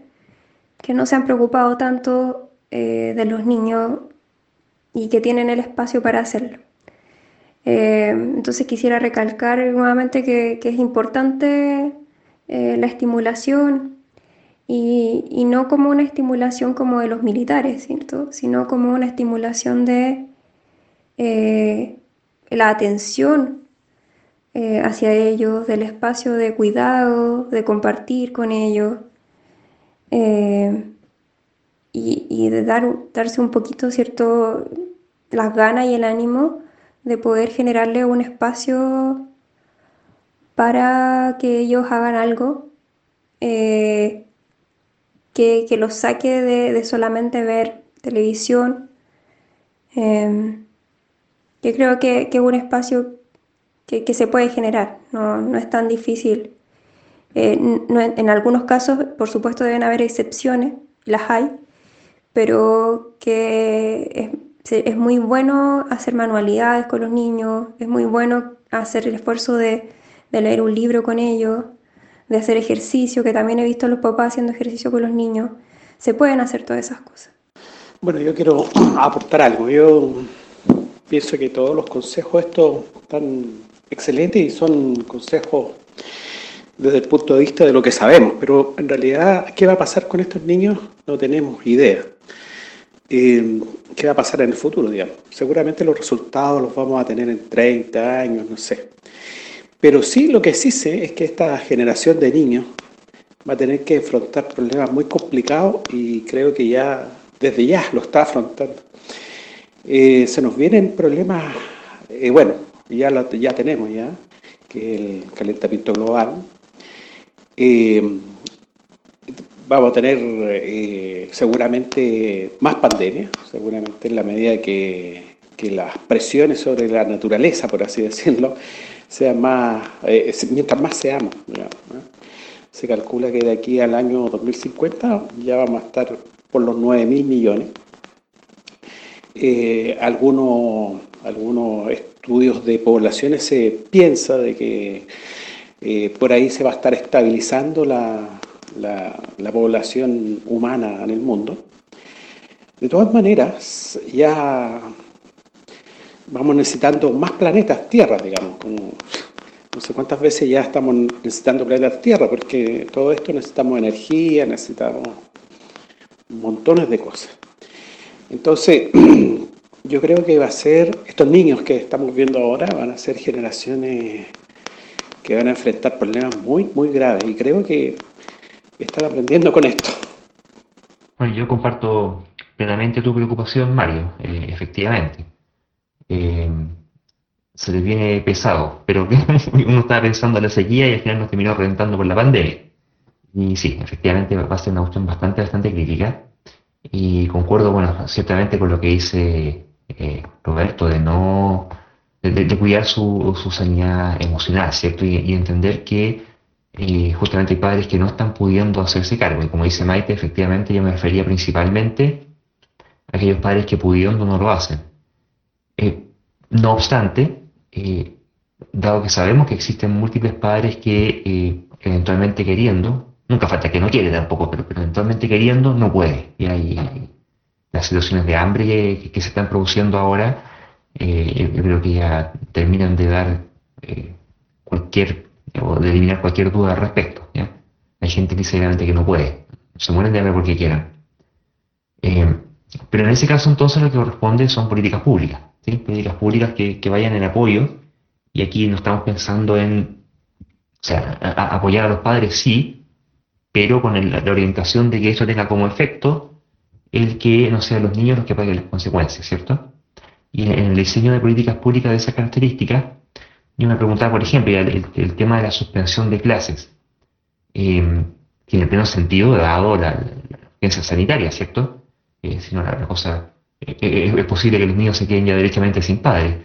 que no se han preocupado tanto eh, de los niños y que tienen el espacio para hacerlo. Em, entonces quisiera recalcar nuevamente que, es importante eh, la estimulación, y, no como una estimulación como de los militares, ¿cierto? sino como una estimulación de eh, la atención eh, hacia ellos, del espacio de cuidado, de compartir con ellos eh, y, de dar, darse un poquito, ¿cierto?, las ganas y el ánimo de poder generarle un espacio para que ellos hagan algo que, que los saque de, solamente ver televisión. Eh, yo creo que, es un espacio que, se puede generar, no, es tan difícil. Eh, en, algunos casos, por supuesto, deben haber excepciones, las hay, pero que es, es, muy bueno hacer manualidades con los niños, es muy bueno hacer el esfuerzo de, de leer un libro con ellos, de hacer ejercicio, que también he visto a los papás haciendo ejercicio con los niños. Se pueden hacer todas esas cosas. Bueno, yo quiero aportar algo. Yo pienso que todos los consejos estos están excelentes y son consejos desde el punto de vista de lo que sabemos, pero en realidad, ¿qué va a pasar con estos niños? No tenemos idea. Eh, ¿Qué va a pasar en el futuro, digamos? Seguramente los resultados los vamos a tener en 30 años, no sé. Pero sí, lo que sí sé es que esta generación de niños va a tener que afrontar problemas muy complicados y creo que ya, desde ya lo está afrontando. Eh, se nos vienen problemas, eh, bueno, ya, ya tenemos ya, que el calentamiento global. Eh, vamos a tener seguramente más pandemias, seguramente en la medida que, que, las presiones sobre la naturaleza, por así decirlo, sean más, eh, mientras más seamos. Se calcula que de aquí al año 2050 ya vamos a estar por los 9 mil millones. Eh, algunos, algunos estudios de poblaciones se piensa de que por ahí se va a estar estabilizando la, la, población humana en el mundo. De todas maneras, ya vamos necesitando más planetas Tierra, digamos, como no sé cuántas veces ya estamos necesitando planetas Tierra, porque todo esto necesitamos energía, necesitamos montones de cosas. Entonces, yo creo que va a ser, estos niños que estamos viendo ahora van a ser generaciones que van a enfrentar problemas muy, muy graves. Y creo que están aprendiendo con esto. Bueno, yo comparto plenamente tu preocupación, Mario, eh, efectivamente. Eh, se les viene pesado, pero uno estaba pensando en la sequía y al final nos terminó reventando por la pandemia. Y sí, efectivamente va a ser una cuestión bastante, bastante crítica. Y concuerdo, bueno, ciertamente con lo que dice eh, Roberto de no, de, cuidar su, su, sanidad emocional, ¿cierto? y entender que y justamente hay padres que no están pudiendo hacerse cargo. Y como dice Maite, efectivamente yo me refería principalmente a aquellos padres que pudiendo no lo hacen. Eh, no obstante, eh, dado que sabemos que existen múltiples padres que eh, eventualmente queriendo, nunca falta que no quiere tampoco, pero, eventualmente queriendo no puede. Y hay las situaciones de hambre que, se están produciendo ahora, yo creo que ya terminan de dar cualquier o de eliminar cualquier duda al respecto. Hay gente que dice que no puede, se mueren de hambre porque quieran. Pero en ese caso entonces lo que corresponde son políticas públicas, políticas públicas que, vayan en apoyo, y aquí no estamos pensando en, o sea, apoyar a los padres sí, pero con la orientación de que eso tenga como efecto el que no sean los niños los que paguen las consecuencias, ¿cierto? Y en el diseño de políticas públicas de esas características, yo me preguntaba, por ejemplo, el, tema de la suspensión de clases, en el pleno sentido, dado la, la sanitaria, ¿cierto? Eh, si no, la, cosa, eh, eh, es posible que los niños se queden ya derechamente sin padres,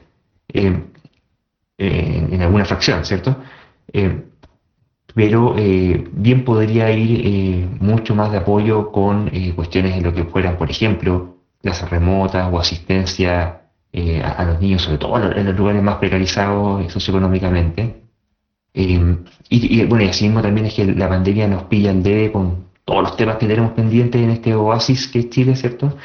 en, alguna fracción, ¿cierto? pero bien podría ir mucho más de apoyo con cuestiones en lo que fueran, por ejemplo, clases remotas o asistencia eh, a, los niños, sobre todo en los lugares más precarizados eh, socioeconómicamente. Eh, y, bueno, y así mismo también es que la pandemia nos pilla el debe con todos los temas que tenemos pendientes en este oasis que es Chile, ¿cierto?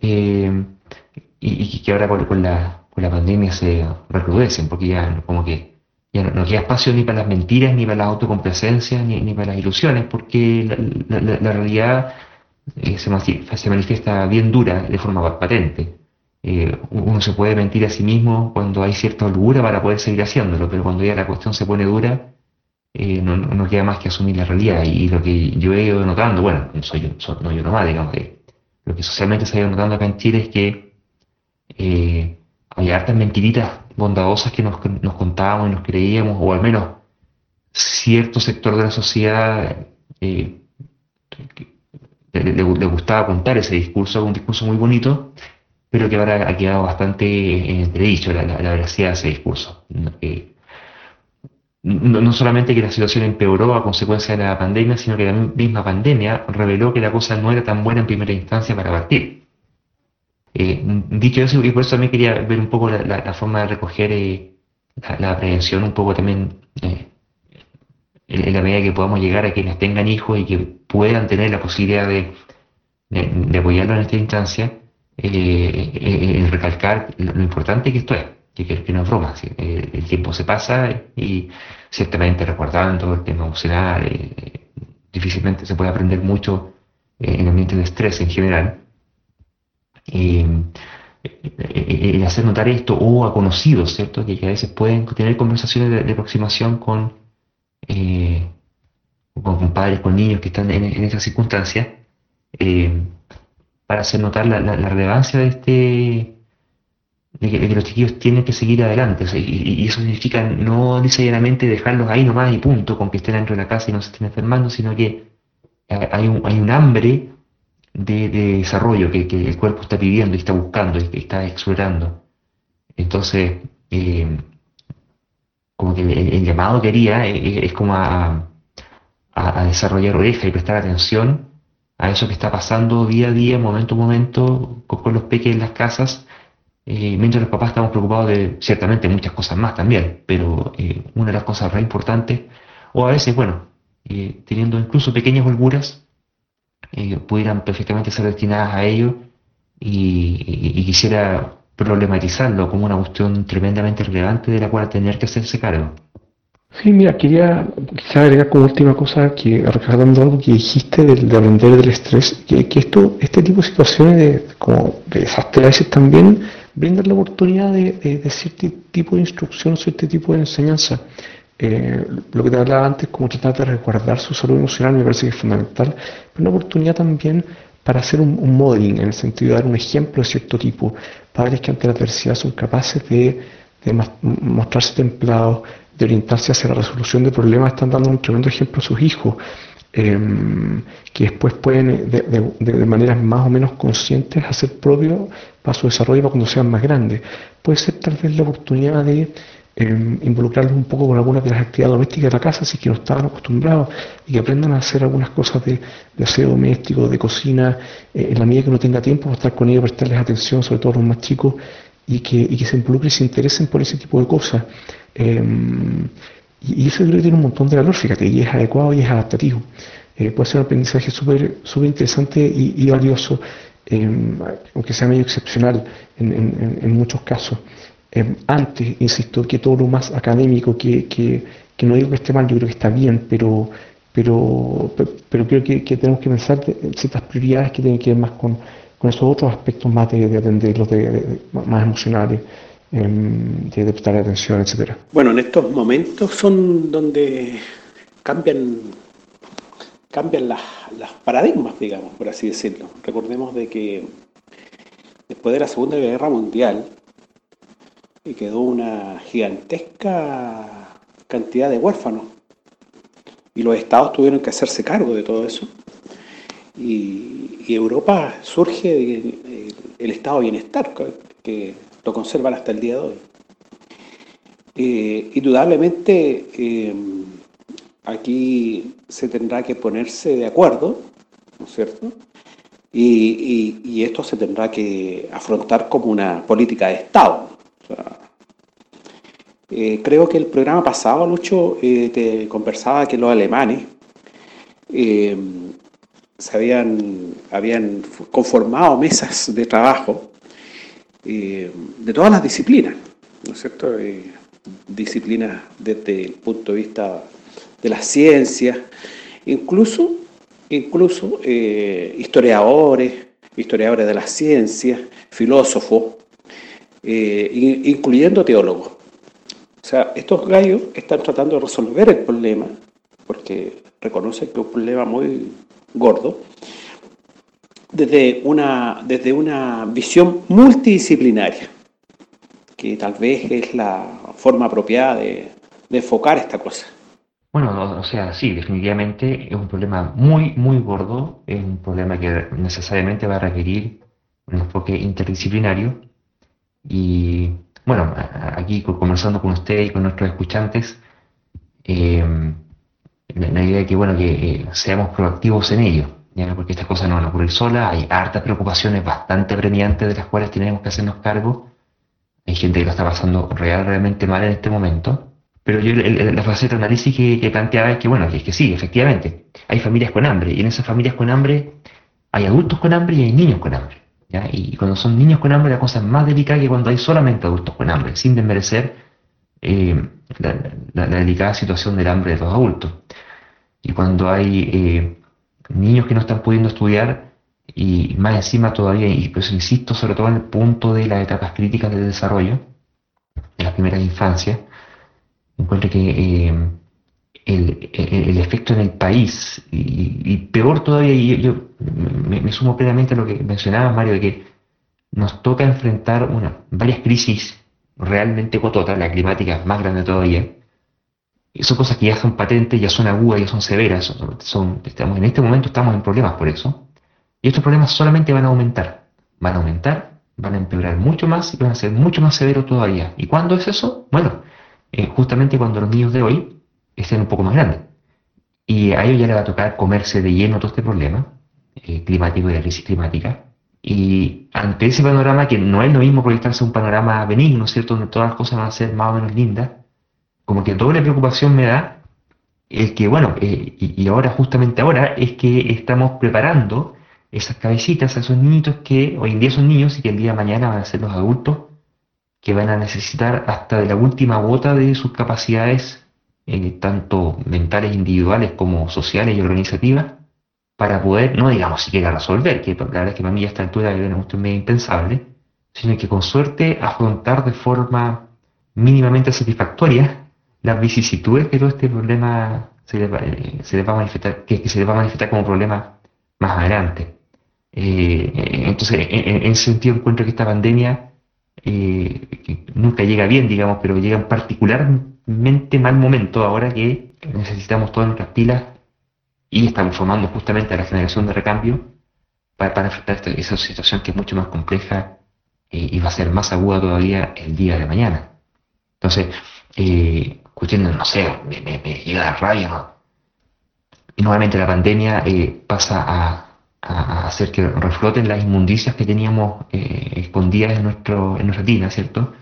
Y, que ahora con, la, con la pandemia se recrudecen, porque ya como que ya no, queda espacio ni para las mentiras, ni para las autocomplacencias, ni, ni para las ilusiones, porque la, realidad se, se manifiesta bien dura de forma patente. Eh, uno se puede mentir a sí mismo cuando hay cierta holgura para poder seguir haciéndolo, pero cuando ya la cuestión se pone dura, eh, no, queda más que asumir la realidad. Y, lo que yo he ido notando, bueno, soy yo, no yo nomás, digamos, que lo que socialmente se ha ido notando acá en Chile es que eh, hay hartas mentiritas bondadosas que nos, nos contábamos y nos creíamos, o al menos cierto sector de la sociedad le, le, gustaba contar ese discurso, un discurso muy bonito, pero que ahora ha quedado bastante en entredicho la, la, veracidad de ese discurso. No, solamente que la situación empeoró a consecuencia de la pandemia, sino que la misma pandemia reveló que la cosa no era tan buena en primera instancia para partir. Eh, dicho eso, y por eso también quería ver un poco la, forma de recoger eh, la, prevención, un poco también eh, en, la medida que podamos llegar a quienes tengan hijos y que puedan tener la posibilidad de, de apoyarlo en esta instancia eh, eh recalcar lo, importante que esto es, que, no es broma, eh, el tiempo se pasa y ciertamente recordando el tema emocional, eh, difícilmente se puede aprender mucho en ambientes de estrés en general. el hacer notar esto o a conocidos, ¿cierto? Que, a veces pueden tener conversaciones de, aproximación con, con, padres, con niños que están en, en esas circunstancias, para hacer notar la, relevancia de este de que, los chiquillos tienen que seguir adelante. y, eso significa no necesariamente dejarlos ahí nomás y punto, con que estén dentro de la casa y no se estén enfermando, sino que hay un, hay un hambre de, desarrollo que, el cuerpo está pidiendo y está buscando y está explorando. Entonces, eh, como que el, llamado que haría es, como a, desarrollar oreja y prestar atención a eso que está pasando día a día, momento a momento, con, los peques en las casas, eh, mientras los papás estamos preocupados de ciertamente muchas cosas más también, pero eh, una de las cosas más importantes, o a veces, bueno, teniendo incluso pequeñas holguras, pudieran perfectamente ser destinadas a ello y, quisiera problematizarlo como una cuestión tremendamente relevante de la cual tener que hacerse cargo. Sí, mira, quería agregar como última cosa que recordando algo que dijiste del, de aprender del estrés, que, esto, este tipo de situaciones de, como de desastre a veces también brindan la oportunidad de, de, cierto tipo de instrucción, cierto tipo de enseñanza. Eh, lo que te hablaba antes, como tratar de resguardar su salud emocional, me parece que es fundamental, pero una oportunidad también para hacer un, modeling, en el sentido de dar un ejemplo de cierto tipo. Padres que ante la adversidad son capaces de, mostrarse templados, de orientarse hacia la resolución de problemas, están dando un tremendo ejemplo a sus hijos, em, que después pueden, de, de, maneras más o menos conscientes, hacer propio para su desarrollo para cuando sean más grandes. Puede ser tal vez la oportunidad de involucrarlos un poco con algunas de las actividades domésticas de la casa, si que no estaban acostumbrados, y que aprendan a hacer algunas cosas de, aseo doméstico, de cocina, eh, en la medida que no tenga tiempo, para estar con ellos, prestarles atención, sobre todo a los más chicos, y que, se involucren y se interesen por ese tipo de cosas. Em, y, eso creo que tiene un montón de valor, fíjate, y es adecuado y es adaptativo. Eh, puede ser un aprendizaje súper super interesante y, valioso, em, aunque sea medio excepcional en muchos casos. Em, antes, insisto, que todo lo más académico, que, que, que, no digo que esté mal, yo creo que está bien, pero, pero, pero creo que, tenemos que pensar en ciertas prioridades que tienen que ver más con, con esos otros aspectos más de, atender, los de, más emocionales, em, de, prestar atención, etcétera. Bueno, en estos momentos son donde cambian cambian las, las paradigmas, digamos, por así decirlo. Recordemos de que después de la Segunda Guerra Mundial, quedó una gigantesca cantidad de huérfanos. Y los estados tuvieron que hacerse cargo de todo eso. Y, Europa surge el, estado de bienestar, que lo conservan hasta el día de hoy. Eh, indudablemente, eh, aquí se tendrá que ponerse de acuerdo, ¿no es cierto? Y, esto se tendrá que afrontar como una política de Estado. Eh, creo que el programa pasado, Lucho, eh, te conversaba que los alemanes se habían, habían conformado mesas de trabajo de todas las disciplinas, ¿no es cierto? disciplinas desde el punto de vista de las ciencias, incluso, incluso historiadores, historiadores de las ciencias, filósofos, incluyendo teólogos. O sea, estos gallos están tratando de resolver el problema, porque reconocen que es un problema muy gordo, desde una, desde una visión multidisciplinaria, que tal vez es la forma apropiada de, enfocar esta cosa. Bueno, o sea, sí, definitivamente es un problema muy, muy gordo, es un problema que necesariamente va a requerir un enfoque interdisciplinario y bueno, aquí conversando con usted y con nuestros escuchantes, eh, la, idea de que, bueno, que eh, seamos proactivos en ello, porque estas cosas no van a ocurrir solas, hay hartas preocupaciones bastante premiantes de las cuales tenemos que hacernos cargo, hay gente que lo está pasando realmente mal en este momento, pero yo la fase de análisis que, planteaba es que, bueno, es que sí, efectivamente, hay familias con hambre, y en esas familias con hambre hay adultos con hambre y hay niños con hambre. Y cuando son niños con hambre la cosa es más delicada que cuando hay solamente adultos con hambre, sin desmerecer eh, la, delicada situación del hambre de los adultos. Y cuando hay eh, niños que no están pudiendo estudiar, y más encima todavía, y pues insisto sobre todo en el punto de las etapas críticas del desarrollo, de las primeras infancias, encuentro que eh, el, efecto en el país. Y, peor todavía, y yo, me, sumo plenamente a lo que mencionaba Mario, de que nos toca enfrentar una, varias crisis realmente cototas, la climática más grande todavía, son cosas que ya son patentes, ya son agudas, ya son severas. Son, estamos, en este momento estamos en problemas por eso. Y estos problemas solamente van a aumentar. Van a aumentar, van a empeorar mucho más y van a ser mucho más severos todavía. ¿Y cuándo es eso? Bueno, eh, justamente cuando los niños de hoy estén un poco más grandes. Y a ellos ya les va a tocar comerse de lleno todo este problema eh, climático y de crisis climática. Y ante ese panorama, que no es lo mismo proyectarse un panorama benigno, ¿cierto? Donde todas las cosas van a ser más o menos lindas, como que doble preocupación me da el que, bueno, eh, y, ahora, justamente ahora, es que estamos preparando esas cabecitas a esos niñitos que hoy en día son niños y que el día de mañana van a ser los adultos que van a necesitar hasta de la última gota de sus capacidades, eh, tanto mentales individuales como sociales y organizativas, para poder, no digamos siquiera resolver, que la verdad es que para mí a esta altura es un medio impensable, sino que con suerte afrontar de forma mínimamente satisfactoria las vicisitudes que todo este problema se le va, eh, se va a manifestar, que, se le va a manifestar como problema más adelante. Eh, entonces, en, ese sentido encuentro que esta pandemia eh, nunca llega bien, digamos, pero llega en particularmente mal momento ahora que necesitamos todas nuestras pilas y estamos formando justamente a la generación de recambio para, enfrentar esa situación que es mucho más compleja y va a ser más aguda todavía el día de mañana. Entonces, cuestiones, no sé, me, llega la rabia, ¿no? Y nuevamente la pandemia eh, pasa a, hacer que refloten las inmundicias que teníamos eh, escondidas en, nuestro, en nuestra tina, ¿cierto?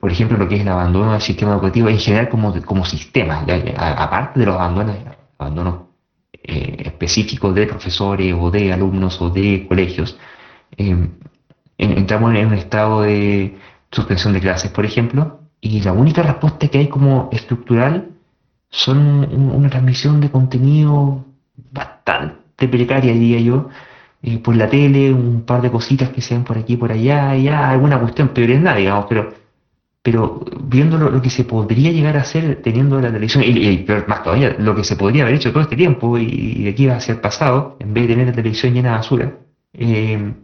Por ejemplo, lo que es el abandono del sistema educativo en general como, como sistema, aparte de los abandonos, abandonos eh, específicos de profesores o de alumnos o de colegios, entramos en un estado de suspensión de clases, por ejemplo, y la única respuesta que hay como estructural son una transmisión de contenido bastante precaria, diría yo, eh, por la tele, un par de cositas que sean por aquí, por allá, ya, alguna cuestión, peor es nada, digamos, pero, pero viendo lo, que se podría llegar a hacer teniendo la televisión, y, más todavía, lo que se podría haber hecho todo este tiempo y, de aquí va a ser pasado, en vez de tener la televisión llena de basura, eh,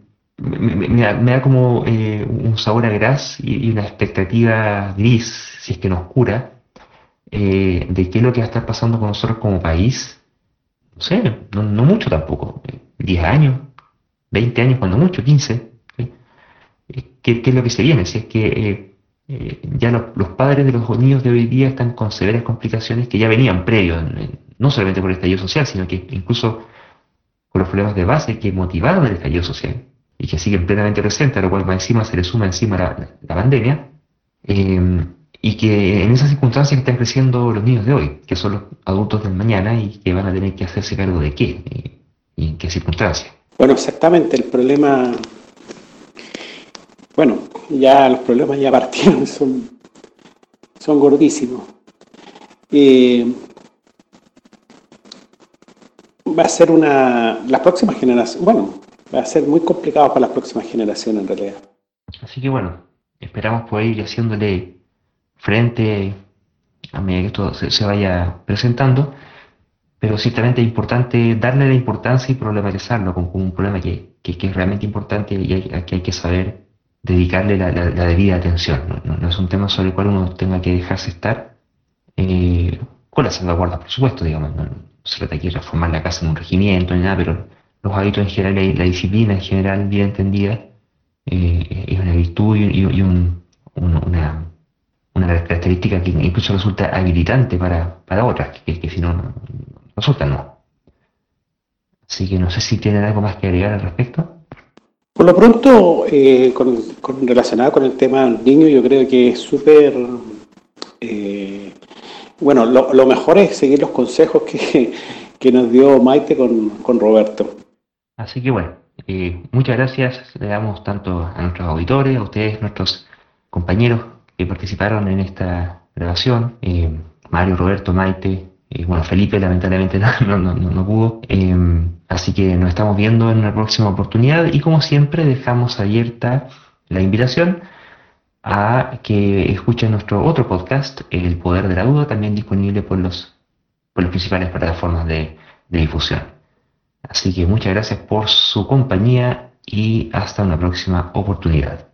me, da, como eh, un sabor a gras y, una expectativa gris, si es que nos cura, eh, de qué es lo que va a estar pasando con nosotros como país. No sé, no, mucho tampoco, 10 años, 20 años cuando mucho, 15. ¿Qué, es lo que se viene? Si es que eh, ya los, padres de los niños de hoy día están con severas complicaciones que ya venían previos, no solamente por el estallido social, sino que incluso con los problemas de base que motivaron el estallido social y que siguen plenamente presentes, a lo cual encima se le suma encima la, pandemia, eh, y que en esas circunstancias están creciendo los niños de hoy, que son los adultos del mañana y que van a tener que hacerse cargo de qué y, en qué circunstancias. Bueno, exactamente, el problema, bueno, ya los problemas ya partieron, son, son gordísimos. Eh, va a ser una, las próximas generaciones, bueno, va a ser muy complicado para las próximas generaciones en realidad. Así que bueno, esperamos poder ir haciéndole frente a medida que esto se, vaya presentando, pero ciertamente es importante darle la importancia y problematizarlo como, un problema que, es realmente importante y hay, que hay que saber dedicarle la, debida atención. ¿no? es un tema sobre el cual uno tenga que dejarse estar, eh, con la salvaguarda, por supuesto, digamos. No, se trata de reformar la casa en un regimiento ni nada, pero los hábitos en general, la, la disciplina en general bien entendida, eh, es una virtud y, una, una característica que incluso resulta habilitante para, para otras, que, si no, no resulta no. Así que no sé si tienen algo más que agregar al respecto. Por lo pronto, eh, con, relacionado con el tema del niño, yo creo que es súper... Eh, bueno, lo, mejor es seguir los consejos que, que nos dio Maite con, con Roberto. Así que bueno, eh, muchas gracias le damos tanto a nuestros auditores, a ustedes, nuestros compañeros que participaron en esta grabación, eh, Mario, Roberto, Maite, eh, bueno, Felipe lamentablemente no, no, no, pudo, así que nos estamos viendo en una próxima oportunidad y como siempre dejamos abierta la invitación a que escuchen nuestro otro podcast, El Poder de la Duda, también disponible por, los, por las principales plataformas de difusión. Así que muchas gracias por su compañía y hasta una próxima oportunidad.